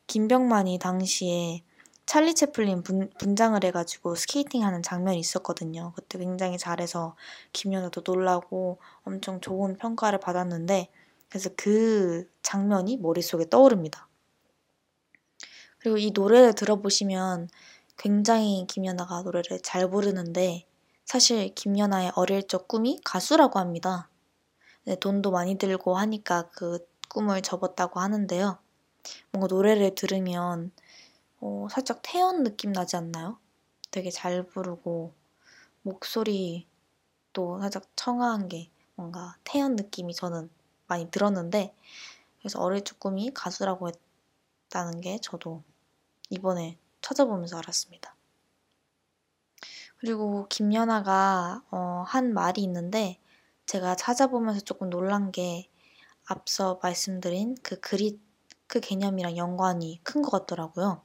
김병만이 당시에 찰리 채플린 분, 분장을 해가지고 스케이팅 하는 장면이 있었거든요. 그때 굉장히 잘해서 김연아도 놀라고 엄청 좋은 평가를 받았는데, 그래서 그 장면이 머릿속에 떠오릅니다. 그리고 이 노래를 들어보시면 굉장히 김연아가 노래를 잘 부르는데, 사실 김연아의 어릴 적 꿈이 가수라고 합니다. 네, 돈도 많이 들고 하니까 그 꿈을 접었다고 하는데요. 뭔가 노래를 들으면 어, 살짝 태연 느낌 나지 않나요? 되게 잘 부르고 목소리도 살짝 청아한 게 뭔가 태연 느낌이 저는 많이 들었는데 그래서 어릴 적 꿈이 가수라고 했다는 게 저도 이번에 찾아보면서 알았습니다. 그리고 김연아가 어, 한 말이 있는데 제가 찾아보면서 조금 놀란 게 앞서 말씀드린 그 그릿 그 개념이랑 연관이 큰 것 같더라고요.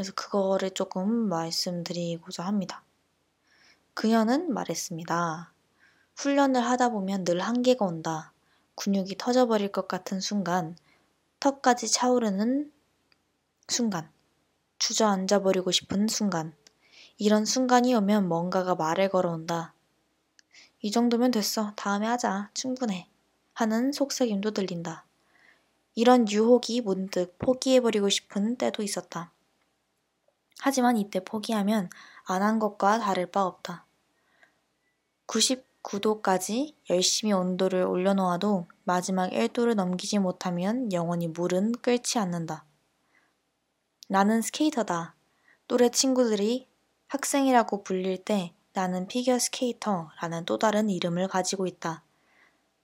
그래서 그거를 조금 말씀드리고자 합니다. 그녀는 말했습니다. 훈련을 하다 보면 늘 한계가 온다. 근육이 터져버릴 것 같은 순간, 턱까지 차오르는 순간, 주저앉아 버리고 싶은 순간, 이런 순간이 오면 뭔가가 말을 걸어온다. 이 정도면 됐어. 다음에 하자. 충분해. 하는 속삭임도 들린다. 이런 유혹이 문득 포기해버리고 싶은 때도 있었다. 하지만 이때 포기하면 안 한 것과 다를 바 없다. 99도까지 열심히 온도를 올려놓아도 마지막 1도를 넘기지 못하면 영원히 물은 끓지 않는다. 나는 스케이터다. 또래 친구들이 학생이라고 불릴 때 나는 피겨 스케이터라는 또 다른 이름을 가지고 있다.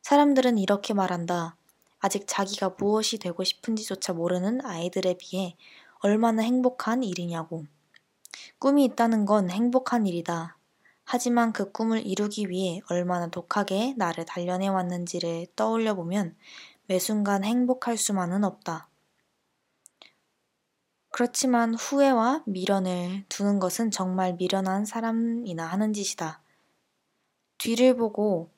사람들은 이렇게 말한다. 아직 자기가 무엇이 되고 싶은지조차 모르는 아이들에 비해 얼마나 행복한 일이냐고. 꿈이 있다는 건 행복한 일이다. 하지만 그 꿈을 이루기 위해 얼마나 독하게 나를 단련해 왔는지를 떠올려 보면 매 순간 행복할 수만은 없다. 그렇지만 후회와 미련을 두는 것은 정말 미련한 사람이나 하는 짓이다. 뒤를 보고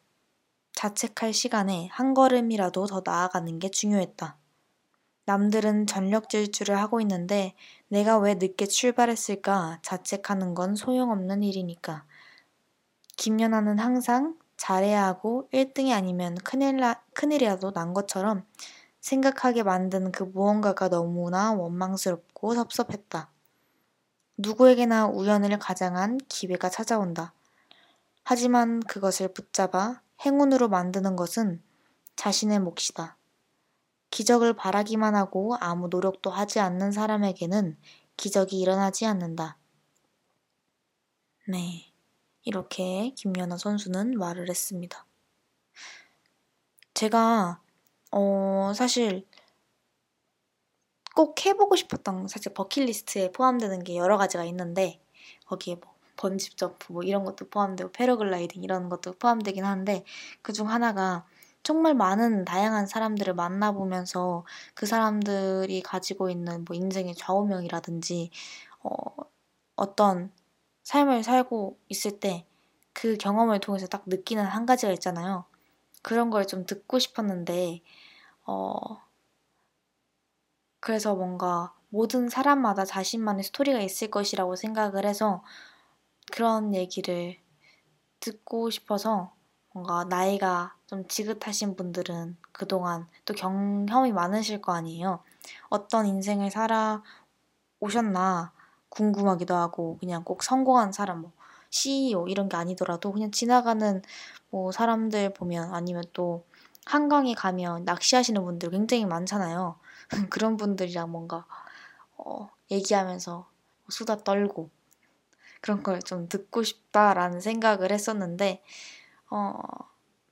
자책할 시간에 한 걸음이라도 더 나아가는 게 중요했다. 남들은 전력 질주를 하고 있는데 내가 왜 늦게 출발했을까 자책하는 건 소용없는 일이니까. 김연아는 항상 잘해야 하고 1등이 아니면 큰일 나, 큰일이라도 난 것처럼 생각하게 만든 그 무언가가 너무나 원망스럽고 섭섭했다. 누구에게나 우연을 가장한 기회가 찾아온다. 하지만 그것을 붙잡아 행운으로 만드는 것은 자신의 몫이다. 기적을 바라기만 하고 아무 노력도 하지 않는 사람에게는 기적이 일어나지 않는다. 네. 이렇게 김연아 선수는 말을 했습니다. 제가, 어, 사실 꼭 해보고 싶었던, 사실 버킷리스트에 포함되는 게 여러 가지가 있는데, 거기에 뭐, 번집 점프 뭐 이런 것도 포함되고 패러글라이딩 이런 것도 포함되긴 하는데 그 중 하나가 정말 많은 다양한 사람들을 만나보면서 그 사람들이 가지고 있는 뭐 인생의 좌우명이라든지 어, 어떤 삶을 살고 있을 때 그 경험을 통해서 딱 느끼는 한 가지가 있잖아요. 그런 걸 좀 듣고 싶었는데 어 그래서 뭔가 모든 사람마다 자신만의 스토리가 있을 것이라고 생각을 해서 그런 얘기를 듣고 싶어서 뭔가 나이가 좀 지긋하신 분들은 그동안 또 경험이 많으실 거 아니에요. 어떤 인생을 살아 오셨나 궁금하기도 하고 그냥 꼭 성공한 사람 뭐 CEO 이런 게 아니더라도 그냥 지나가는 뭐 사람들 보면 아니면 또 한강에 가면 낚시하시는 분들 굉장히 많잖아요. [LAUGHS] 그런 분들이랑 뭔가 어, 얘기하면서 수다 떨고 그런 걸 좀 듣고 싶다라는 생각을 했었는데, 어,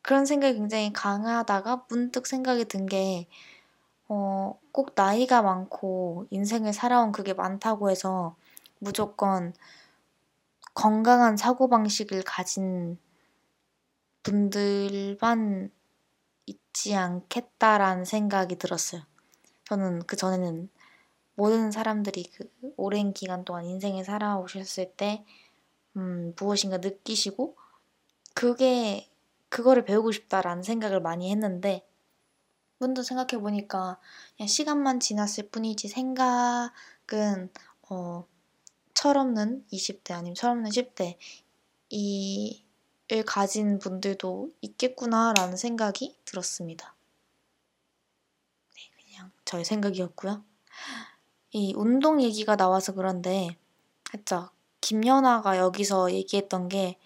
그런 생각이 굉장히 강하다가 문득 생각이 든 게, 어, 꼭 나이가 많고 인생을 살아온 그게 많다고 해서 무조건 건강한 사고방식을 가진 분들만 있지 않겠다라는 생각이 들었어요. 저는 그 전에는 모든 사람들이 그 오랜 기간 동안 인생을 살아오셨을 때 음, 무엇인가 느끼시고 그게 그거를 배우고 싶다라는 생각을 많이 했는데 문득 생각해 보니까 그냥 시간만 지났을 뿐이지 생각은 어, 철없는 20대 아니면 철없는 10대 이를 가진 분들도 있겠구나라는 생각이 들었습니다. 네, 그냥 저의 생각이었고요. 이 운동 얘기가 나와서 그런데 살짝 김연아가 여기서 얘기했던 게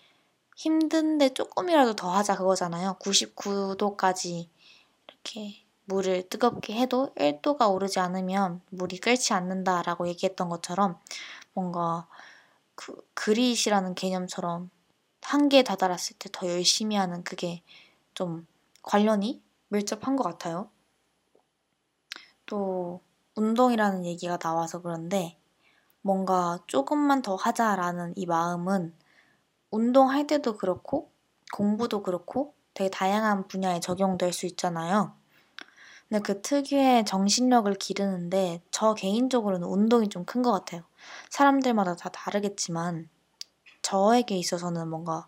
힘든데 조금이라도 더 하자 그거잖아요. 99도까지 이렇게 물을 뜨겁게 해도 1도가 오르지 않으면 물이 끓지 않는다라고 얘기했던 것처럼 뭔가 그 그릿이라는 개념처럼 한계에 다다랐을 때 더 열심히 하는 그게 좀 관련이 밀접한 것 같아요. 또 운동이라는 얘기가 나와서 그런데 뭔가 조금만 더 하자라는 이 마음은 운동할 때도 그렇고 공부도 그렇고 되게 다양한 분야에 적용될 수 있잖아요. 근데 그 특유의 정신력을 기르는데 저 개인적으로는 운동이 좀 큰 것 같아요. 사람들마다 다 다르겠지만 저에게 있어서는 뭔가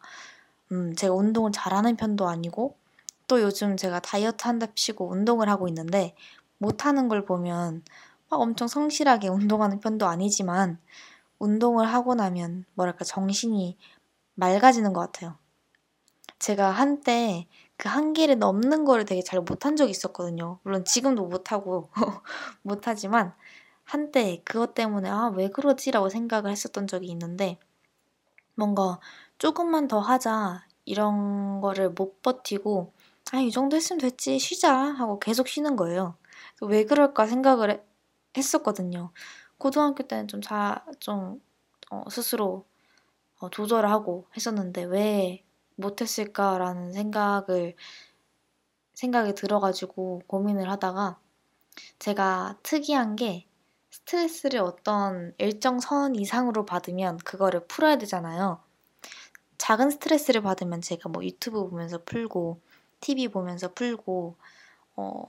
음, 제가 운동을 잘하는 편도 아니고 또 요즘 제가 다이어트 한답시고 운동을 하고 있는데 못하는 걸 보면 막 엄청 성실하게 [LAUGHS] 운동하는 편도 아니지만 운동을 하고 나면 뭐랄까 정신이 맑아지는 것 같아요. 제가 한때 그 한계를 넘는 거를 되게 잘 못한 적이 있었거든요. 물론 지금도 못하고 [LAUGHS] 못하지만 한때 그것 때문에 아, 왜 그러지라고 생각을 했었던 적이 있는데 뭔가 조금만 더 하자 이런 거를 못 버티고 아, 이 정도 했으면 됐지 쉬자 하고 계속 쉬는 거예요. 왜 그럴까 생각을 했었거든요. 고등학교 때는 좀 자, 좀 어, 스스로 어, 조절을 하고 했었는데 왜 못했을까라는 생각을 생각이 들어가지고 고민을 하다가 제가 특이한 게 스트레스를 어떤 일정 선 이상으로 받으면 그거를 풀어야 되잖아요. 작은 스트레스를 받으면 제가 뭐 유튜브 보면서 풀고 TV 보면서 풀고 어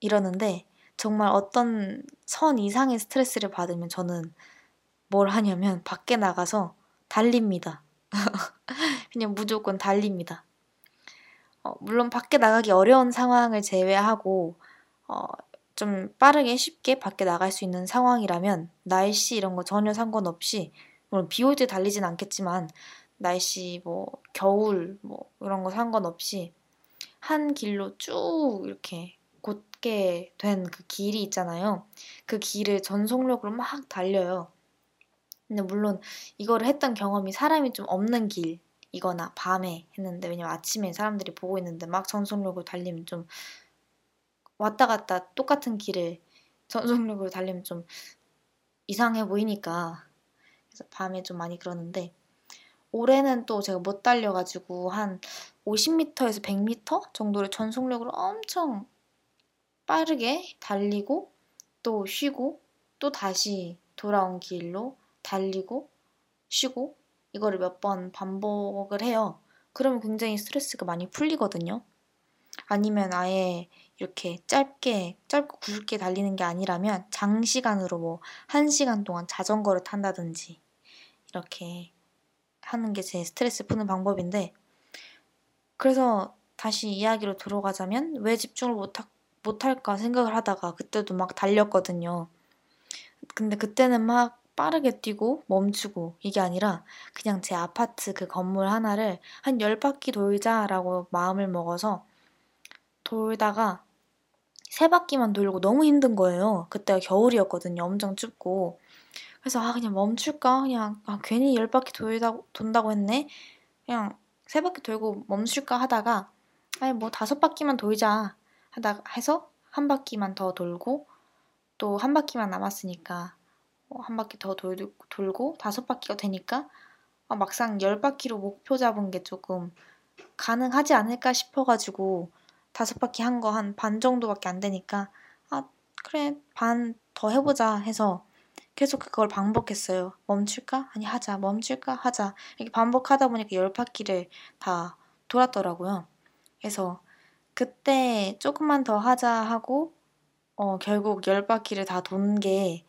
이러는데 정말 어떤 선 이상의 스트레스를 받으면 저는 뭘 하냐면 밖에 나가서 달립니다. [LAUGHS] 그냥 무조건 달립니다. 어, 물론 밖에 나가기 어려운 상황을 제외하고 어, 좀 빠르게 쉽게 밖에 나갈 수 있는 상황이라면 날씨 이런 거 전혀 상관없이 물론 비 올 때 달리진 않겠지만 날씨 뭐 겨울 뭐 이런 거 상관없이 한 길로 쭉 이렇게 곧게 된 그 길이 있잖아요. 그 길을 전속력으로 막 달려요. 근데 물론 이거를 했던 경험이 사람이 좀 없는 길 이거나 밤에 했는데 왜냐면 아침에 사람들이 보고 있는데 막 전속력으로 달리면 좀 왔다 갔다 똑같은 길을 [LAUGHS] 전속력으로 달리면 좀 이상해 보이니까 그래서 밤에 좀 많이 그러는데 올해는 또 제가 못 달려가지고 한 50m에서 100m 정도를 전속력으로 엄청 빠르게 달리고 또 쉬고 또 다시 돌아온 길로 달리고 쉬고 이거를 몇 번 반복을 해요. 그러면 굉장히 스트레스가 많이 풀리거든요. 아니면 아예 이렇게 짧게 짧고 굵게 달리는 게 아니라면 장시간으로 뭐 1시간 동안 자전거를 탄다든지 이렇게 하는 게 제 스트레스 푸는 방법인데 그래서 다시 이야기로 들어가자면 왜 집중을 못하, 못할까 생각을 하다가 그때도 막 달렸거든요. 근데 그때는 막 빠르게 뛰고 멈추고 이게 아니라 그냥 제 아파트 그 건물 하나를 한 열바퀴 돌자라고 마음을 먹어서 돌다가 세 바퀴만 돌고 너무 힘든 거예요. 그때가 겨울이었거든요. 엄청 춥고. 그래서 아 그냥 멈출까? 그냥 아, 괜히 열 바퀴 돌다, 돈다고 했네. 그냥 세 바퀴 돌고 멈출까 하다가 아니 뭐 다섯 바퀴만 돌자 하다 해서 한 바퀴만 더 돌고 또 한 바퀴만 남았으니까 어, 한 바퀴 더 돌, 돌고 다섯 바퀴가 되니까 아, 막상 열 바퀴로 목표 잡은 게 조금 가능하지 않을까 싶어가지고 다섯 바퀴 한 거 한 반 정도밖에 안 되니까 아 그래 반 더 해보자 해서 계속 그걸 반복했어요. 멈출까? 아니 하자. 멈출까? 하자. 이렇게 반복하다 보니까 열 바퀴를 다 돌았더라고요. 그래서 그때 조금만 더 하자 하고 어, 결국 열 바퀴를 다 돈 게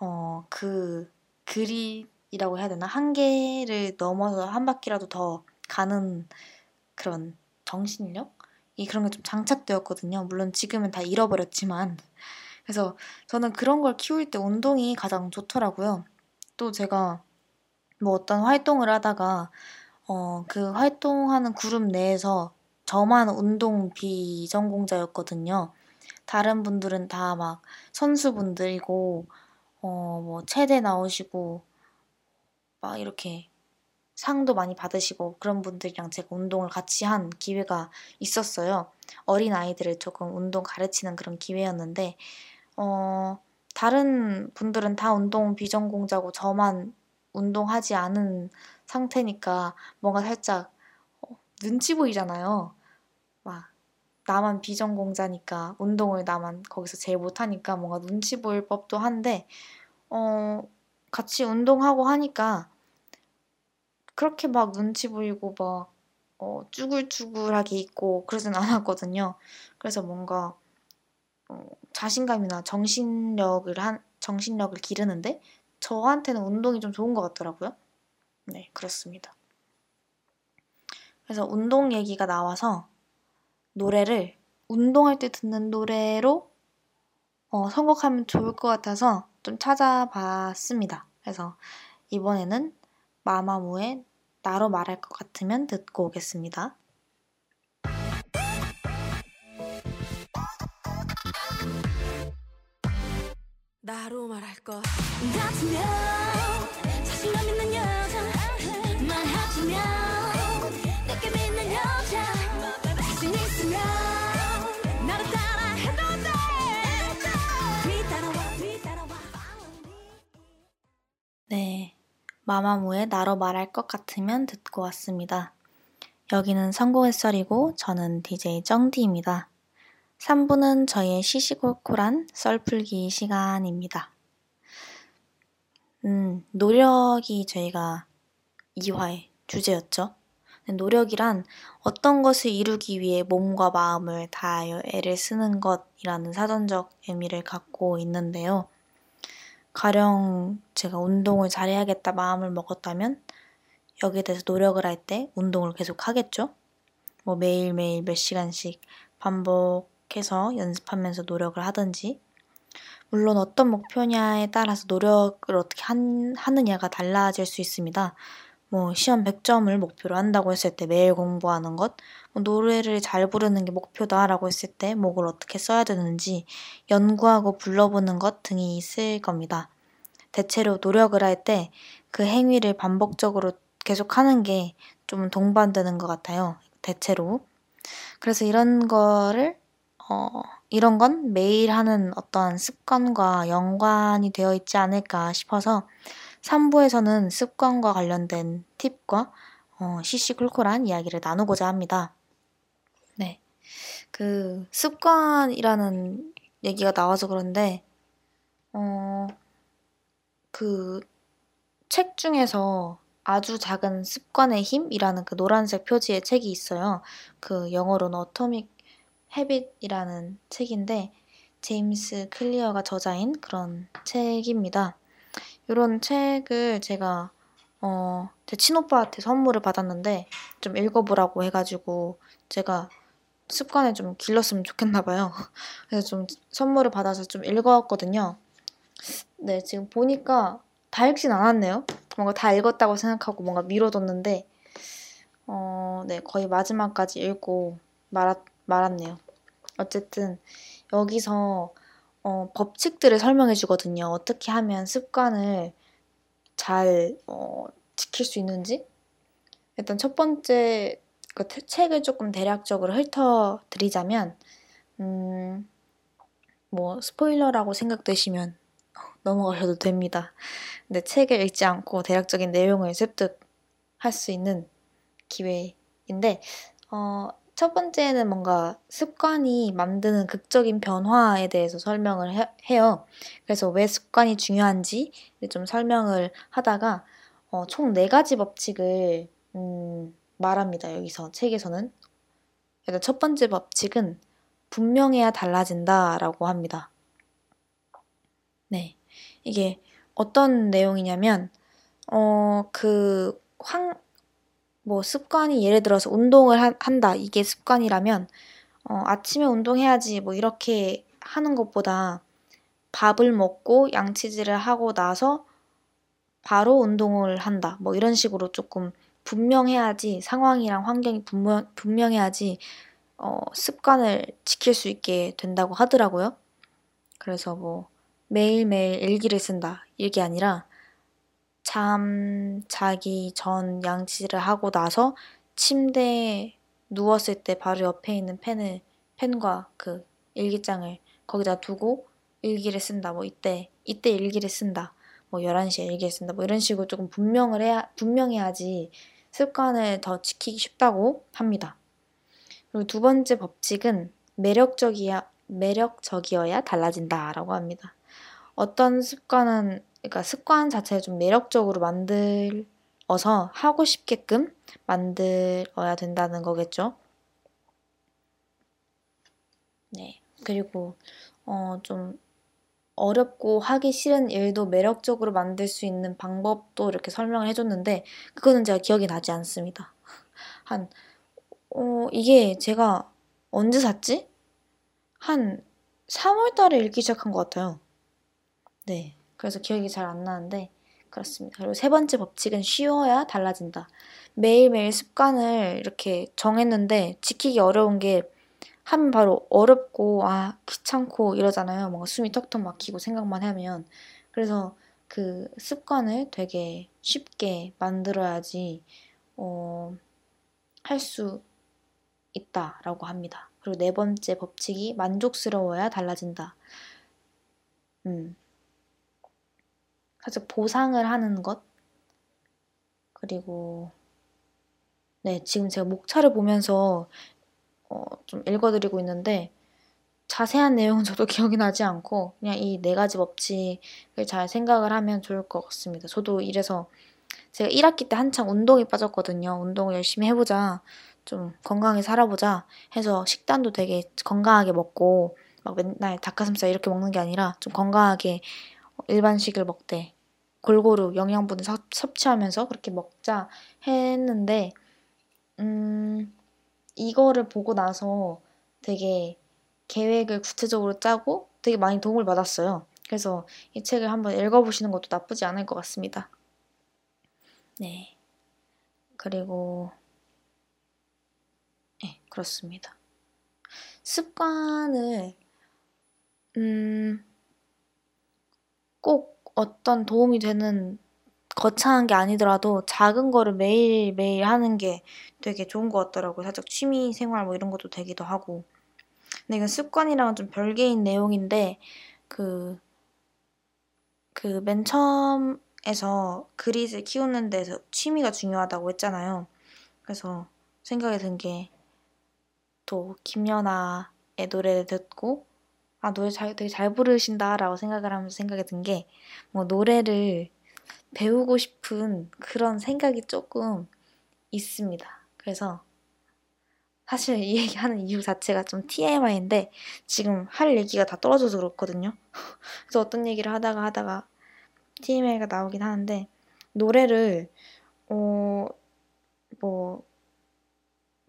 어, 그 그립이라고 해야 되나? 한계를 넘어서 한 바퀴라도 더 가는 그런 정신력? 이 그런 게 좀 장착되었거든요. 물론 지금은 다 잃어버렸지만. 그래서 저는 그런 걸 키울 때 운동이 가장 좋더라고요. 또 제가 뭐 어떤 활동을 하다가 어, 그 활동하는 그룹 내에서 저만 운동 비전공자였거든요. 다른 분들은 다 막 선수분들이고 어, 뭐 체대 나오시고 막 이렇게 상도 많이 받으시고 그런 분들이랑 제가 운동을 같이 한 기회가 있었어요. 어린 아이들을 조금 운동 가르치는 그런 기회였는데 어, 다른 분들은 다 운동 비전공자고 저만 운동하지 않은 상태니까 뭔가 살짝 어, 눈치 보이잖아요. 막 나만 비전공자니까 운동을 나만 거기서 제일 못하니까 뭔가 눈치 보일 법도 한데 어, 같이 운동하고 하니까 그렇게 막 눈치 보이고 막 어, 쭈글쭈글하게 있고 그러진 않았거든요. 그래서 뭔가 어, 자신감이나 정신력을 한 정신력을 기르는데 저한테는 운동이 좀 좋은 것 같더라고요. 네, 그렇습니다. 그래서 운동 얘기가 나와서 노래를 운동할 때 듣는 노래로 어, 선곡하면 좋을 것 같아서 좀 찾아봤습니다. 그래서 이번에는 마마무의 나로 말할 것 같으면 듣고 오겠습니다. 나로 말할 것 같으면 자신감 있는 여자 말하자면 내게 믿는 여자 네 마마무의 나로 말할 것 같으면 듣고 왔습니다. 여기는 성공의썰이고 저는 DJ 정디입니다. 3부는 저의 시시콜콜한 썰풀기 시간입니다. 음, 노력이 저희가 2화의 주제였죠. 노력이란 어떤 것을 이루기 위해 몸과 마음을 다하여 애를 쓰는 것이라는 사전적 의미를 갖고 있는데요. 가령 제가 운동을 잘해야겠다 마음을 먹었다면 여기에 대해서 노력을 할 때 운동을 계속 하겠죠? 뭐 매일매일 몇 시간씩 반복 계속해서 연습하면서 노력을 하든지 물론 어떤 목표냐에 따라서 노력을 어떻게 한, 하느냐가 달라질 수 있습니다. 뭐 시험 100점을 목표로 한다고 했을 때 매일 공부하는 것, 뭐 노래를 잘 부르는 게 목표다라고 했을 때 목을 어떻게 써야 되는지 연구하고 불러보는 것 등이 있을 겁니다. 대체로 노력을 할 때 그 행위를 반복적으로 계속 하는 게 좀 동반되는 것 같아요. 대체로. 그래서 이런 거를 어, 이런 건 매일 하는 어떤 습관과 연관이 되어 있지 않을까 싶어서 3부에서는 습관과 관련된 팁과 어, 시시콜콜한 이야기를 나누고자 합니다. 네. 그 습관이라는 얘기가 나와서 그런데 어, 그 책 중에서 아주 작은 습관의 힘이라는 그 노란색 표지의 책이 있어요. 그 영어로는 Atomic Habit이라는 책인데 제임스 클리어가 저자인 그런 책입니다. 이런 책을 제가 어, 제 친오빠한테 선물을 받았는데 좀 읽어보라고 해가지고 제가 습관을 좀 길렀으면 좋겠나 봐요. [LAUGHS] 그래서 좀 선물을 받아서 좀 읽었거든요. 네, 지금 보니까 다 읽진 않았네요. 뭔가 다 읽었다고 생각하고 뭔가 미뤄뒀는데 어, 네, 거의 마지막까지 읽고 말았, 말았네요. 어쨌든 여기서 어, 법칙들을 설명해 주거든요. 어떻게 하면 습관을 잘 어, 지킬 수 있는지. 일단 첫 번째 그 책을 조금 대략적으로 훑어드리자면, 음, 뭐 스포일러라고 생각되시면 [LAUGHS] 넘어가셔도 됩니다. 근데 책을 읽지 않고 대략적인 내용을 습득할 수 있는 기회인데, 어, 첫 번째는 뭔가 습관이 만드는 극적인 변화에 대해서 설명을 해, 요 그래서 왜 습관이 중요한지 좀 설명을 하다가 어, 총 네 가지 법칙을 음, 말합니다. 여기서 책에서는. 일단 첫 번째 법칙은 분명해야 달라진다라고 합니다. 네. 이게 어떤 내용이냐면, 어, 그, 황, 뭐 습관이 예를 들어서 운동을 하, 한다. 이게 습관이라면 어, 아침에 운동해야지 뭐 이렇게 하는 것보다 밥을 먹고 양치질을 하고 나서 바로 운동을 한다. 뭐 이런 식으로 조금 분명해야지 상황이랑 환경이 분명, 분명해야지 어, 습관을 지킬 수 있게 된다고 하더라고요. 그래서 뭐 매일매일 일기를 쓴다. 이게 아니라 잠 자기 전 양치를 하고 나서 침대에 누웠을 때 바로 옆에 있는 펜을 펜과 그 일기장을 거기다 두고 일기를 쓴다. 뭐 이때 이때 일기를 쓴다. 뭐 11시에 일기를 쓴다. 뭐 이런 식으로 조금 분명을 해야 분명해야지 습관을 더 지키기 쉽다고 합니다. 그리고 두 번째 법칙은 매력적이야 매력적이어야 달라진다라고 합니다. 어떤 습관은 그러니까 습관 자체를 좀 매력적으로 만들어서 하고 싶게끔 만들어야 된다는 거겠죠. 네. 그리고 어, 좀 어렵고 하기 싫은 일도 매력적으로 만들 수 있는 방법도 이렇게 설명을 해줬는데 그거는 제가 기억이 나지 않습니다. [LAUGHS] 한 어, 이게 제가 언제 샀지? 한 3월 달에 읽기 시작한 것 같아요. 네. 그래서 기억이 잘 안 나는데, 그렇습니다. 그리고 세 번째 법칙은 쉬워야 달라진다. 매일매일 습관을 이렇게 정했는데 지키기 어려운 게 하면 바로 어렵고 아 귀찮고 이러잖아요. 뭔가 숨이 턱턱 막히고 생각만 하면 그래서 그 습관을 되게 쉽게 만들어야지 어, 할 수 있다라고 합니다. 그리고 네 번째 법칙이 만족스러워야 달라진다. 음. 살짝 보상을 하는 것 그리고 네 지금 제가 목차를 보면서 어, 좀 읽어드리고 있는데 자세한 내용은 저도 [LAUGHS] 기억이 나지 않고 그냥 이 네 가지 법칙을 잘 생각을 하면 좋을 것 같습니다. 저도 이래서 제가 1학기 때 한창 운동에 빠졌거든요. 운동을 열심히 해보자. 좀 건강히 살아보자 해서 식단도 되게 건강하게 먹고 막 맨날 닭가슴살 이렇게 먹는 게 아니라 좀 건강하게 일반식을 먹되 골고루 영양분을 섭 취하면서 그렇게 먹자 했는데 음 이거를 보고 나서 되게 계획을 구체적으로 짜고 되게 많이 도움을 받았어요. 그래서 이 책을 한번 읽어보시는 것도 나쁘지 않을 것 같습니다. 네. 그리고, 네, 그렇습니다. 습관을, 음, 꼭 어떤 도움이 되는 거창한 게 아니더라도 작은 거를 매일매일 하는 게 되게 좋은 것 같더라고요. 살짝 취미 생활 뭐 이런 것도 되기도 하고. 근데 이건 습관이랑은 좀 별개인 내용인데, 그, 그 맨 처음에서 그릿을 키우는 데서 취미가 중요하다고 했잖아요. 그래서 생각이 든 게, 또 김연아의 노래를 듣고, 아, 노래 잘, 되게 잘 부르신다라고 생각을 하면서 생각이 든 게, 뭐 노래를 배우고 싶은 그런 생각이 조금 있습니다. 그래서 사실 이 얘기하는 이유 자체가 좀 TMI인데 지금 할 얘기가 다 떨어져서 그렇거든요. [LAUGHS] 그래서 어떤 얘기를 하다가 하다가 TMI가 나오긴 하는데 노래를 어 뭐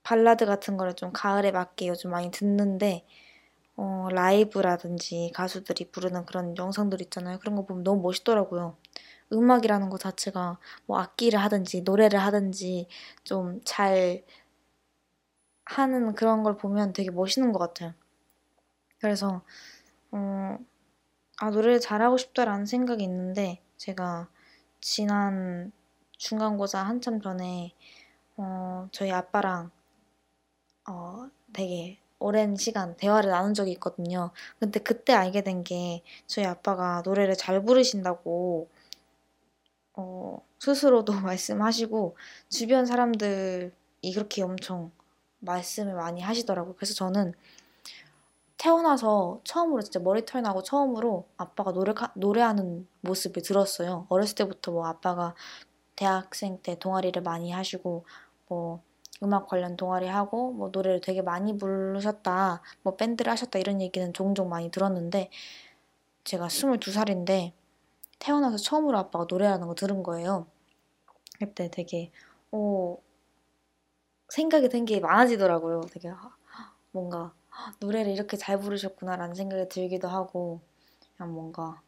발라드 같은 거를 좀 가을에 맞게 요즘 많이 듣는데 어 라이브라든지 가수들이 부르는 그런 영상들 있잖아요. 그런 거 보면 너무 멋있더라고요. 음악이라는 것 자체가 뭐 악기를 하든지 노래를 하든지 좀 잘 하는 그런 걸 보면 되게 멋있는 것 같아요. 그래서 어, 아 노래를 잘하고 싶다라는 생각이 있는데 제가 지난 중간고사 한참 전에 어, 저희 아빠랑 어, 되게 오랜 시간 대화를 나눈 적이 있거든요. 근데 그때 알게 된 게 저희 아빠가 노래를 잘 부르신다고 어, 스스로도 [LAUGHS] 말씀하시고 주변 사람들이 그렇게 엄청 말씀을 많이 하시더라고요. 그래서 저는 태어나서 처음으로 진짜 머리털 나고 처음으로 아빠가 노래 노래하는 모습을 들었어요. 어렸을 때부터 뭐 아빠가 대학생 때 동아리를 많이 하시고 뭐 음악 관련 동아리 하고 뭐 노래를 되게 많이 부르셨다 뭐 밴드를 하셨다 이런 얘기는 종종 많이 들었는데 제가 22살인데 태어나서 처음으로 아빠가 노래하는 거 들은 거예요. 그때 되게 어, 생각이 든게 많아지더라고요. 되게 뭔가 노래를 이렇게 잘 부르셨구나라는 생각이 들기도 하고 그냥 뭔가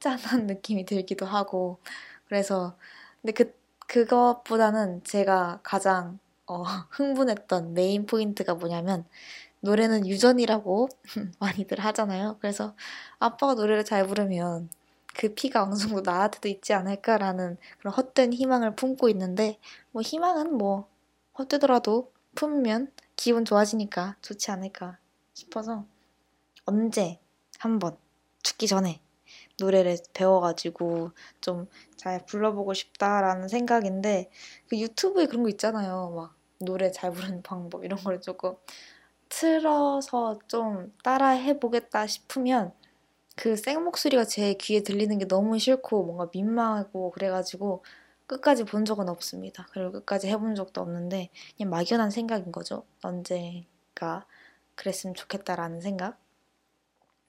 짠한 [LAUGHS] 느낌이 들기도 하고 그래서 근데 그 그것보다는 제가 가장 어, 흥분했던 main point가 뭐냐면 노래는 유전이라고 [LAUGHS] 많이들 하잖아요. 그래서 아빠가 노래를 잘 부르면 그 피가 어느 정도 나한테도 있지 않을까라는 그런 헛된 희망을 품고 있는데 뭐 희망은 뭐 헛되더라도 품으면 기분 좋아지니까 좋지 않을까 싶어서 언제 한번 죽기 전에 노래를 배워가지고 좀 잘 불러보고 싶다라는 생각인데 그 유튜브에 그런 거 있잖아요 막 노래 잘 부르는 [LAUGHS] 방법 이런 걸 조금 틀어서 좀 따라 해보겠다 싶으면 그 생목소리가 제 귀에 들리는 게 너무 싫고 뭔가 민망하고 그래가지고 끝까지 본 적은 없습니다. 그리고 끝까지 해본 적도 없는데 그냥 막연한 생각인 거죠. 언제가 그랬으면 좋겠다라는 생각.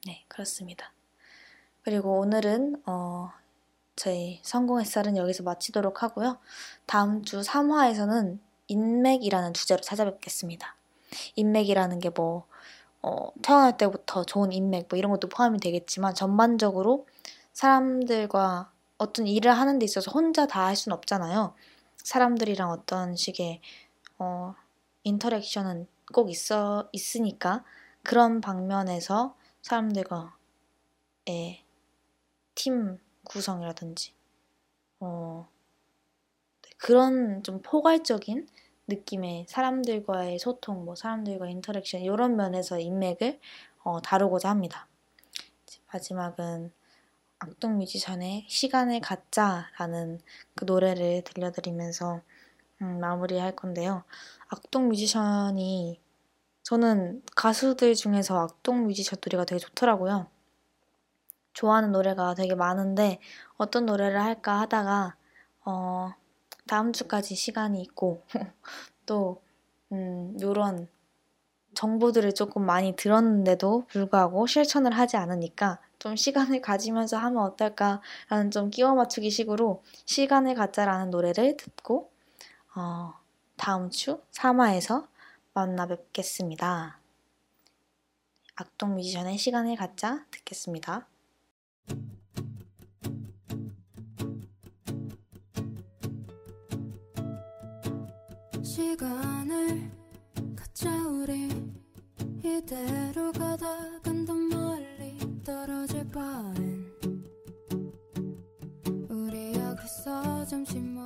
네, 그렇습니다. 그리고 오늘은 어, 저희 성공 햇살은 여기서 마치도록 하고요. 다음 주 3화에서는 인맥이라는 주제로 찾아뵙겠습니다. 인맥이라는 게 뭐, 어, 태어날 때부터 좋은 인맥, 뭐 이런 것도 포함이 되겠지만, 전반적으로 사람들과 어떤 일을 하는 데 있어서 혼자 다 할 수는 없잖아요. 사람들이랑 어떤 식의, 어, interaction은 꼭 있어, 있으니까, 그런 방면에서 사람들과, 의 팀 구성이라든지, 어, 그런 좀 포괄적인 느낌의 사람들과의 소통, 뭐 사람들과 interaction 이런 면에서 인맥을 어, 다루고자 합니다. 마지막은 악동 뮤지션의 시간을 갖자라는 그 노래를 들려드리면서 음, 마무리할 건데요. 악동 뮤지션이 저는 가수들 중에서 악동 뮤지션 노래가 되게 좋더라고요. 좋아하는 노래가 되게 많은데 어떤 노래를 할까 하다가 어, 다음 주까지 시간이 있고 [LAUGHS] 또 음, 요런 정보들을 조금 많이 들었는데도 불구하고 실천을 하지 않으니까 좀 시간을 가지면서 하면 어떨까라는 좀 끼워 맞추기 식으로 시간을 갖자라는 노래를 듣고 어, 다음 주 3화에서 만나 뵙겠습니다. 악동 뮤지션의 시간을 갖자 듣겠습니다. 시간을 갖자 우리 이대로 가다간 더 멀리 떨어질 바엔 우리 여기서 점심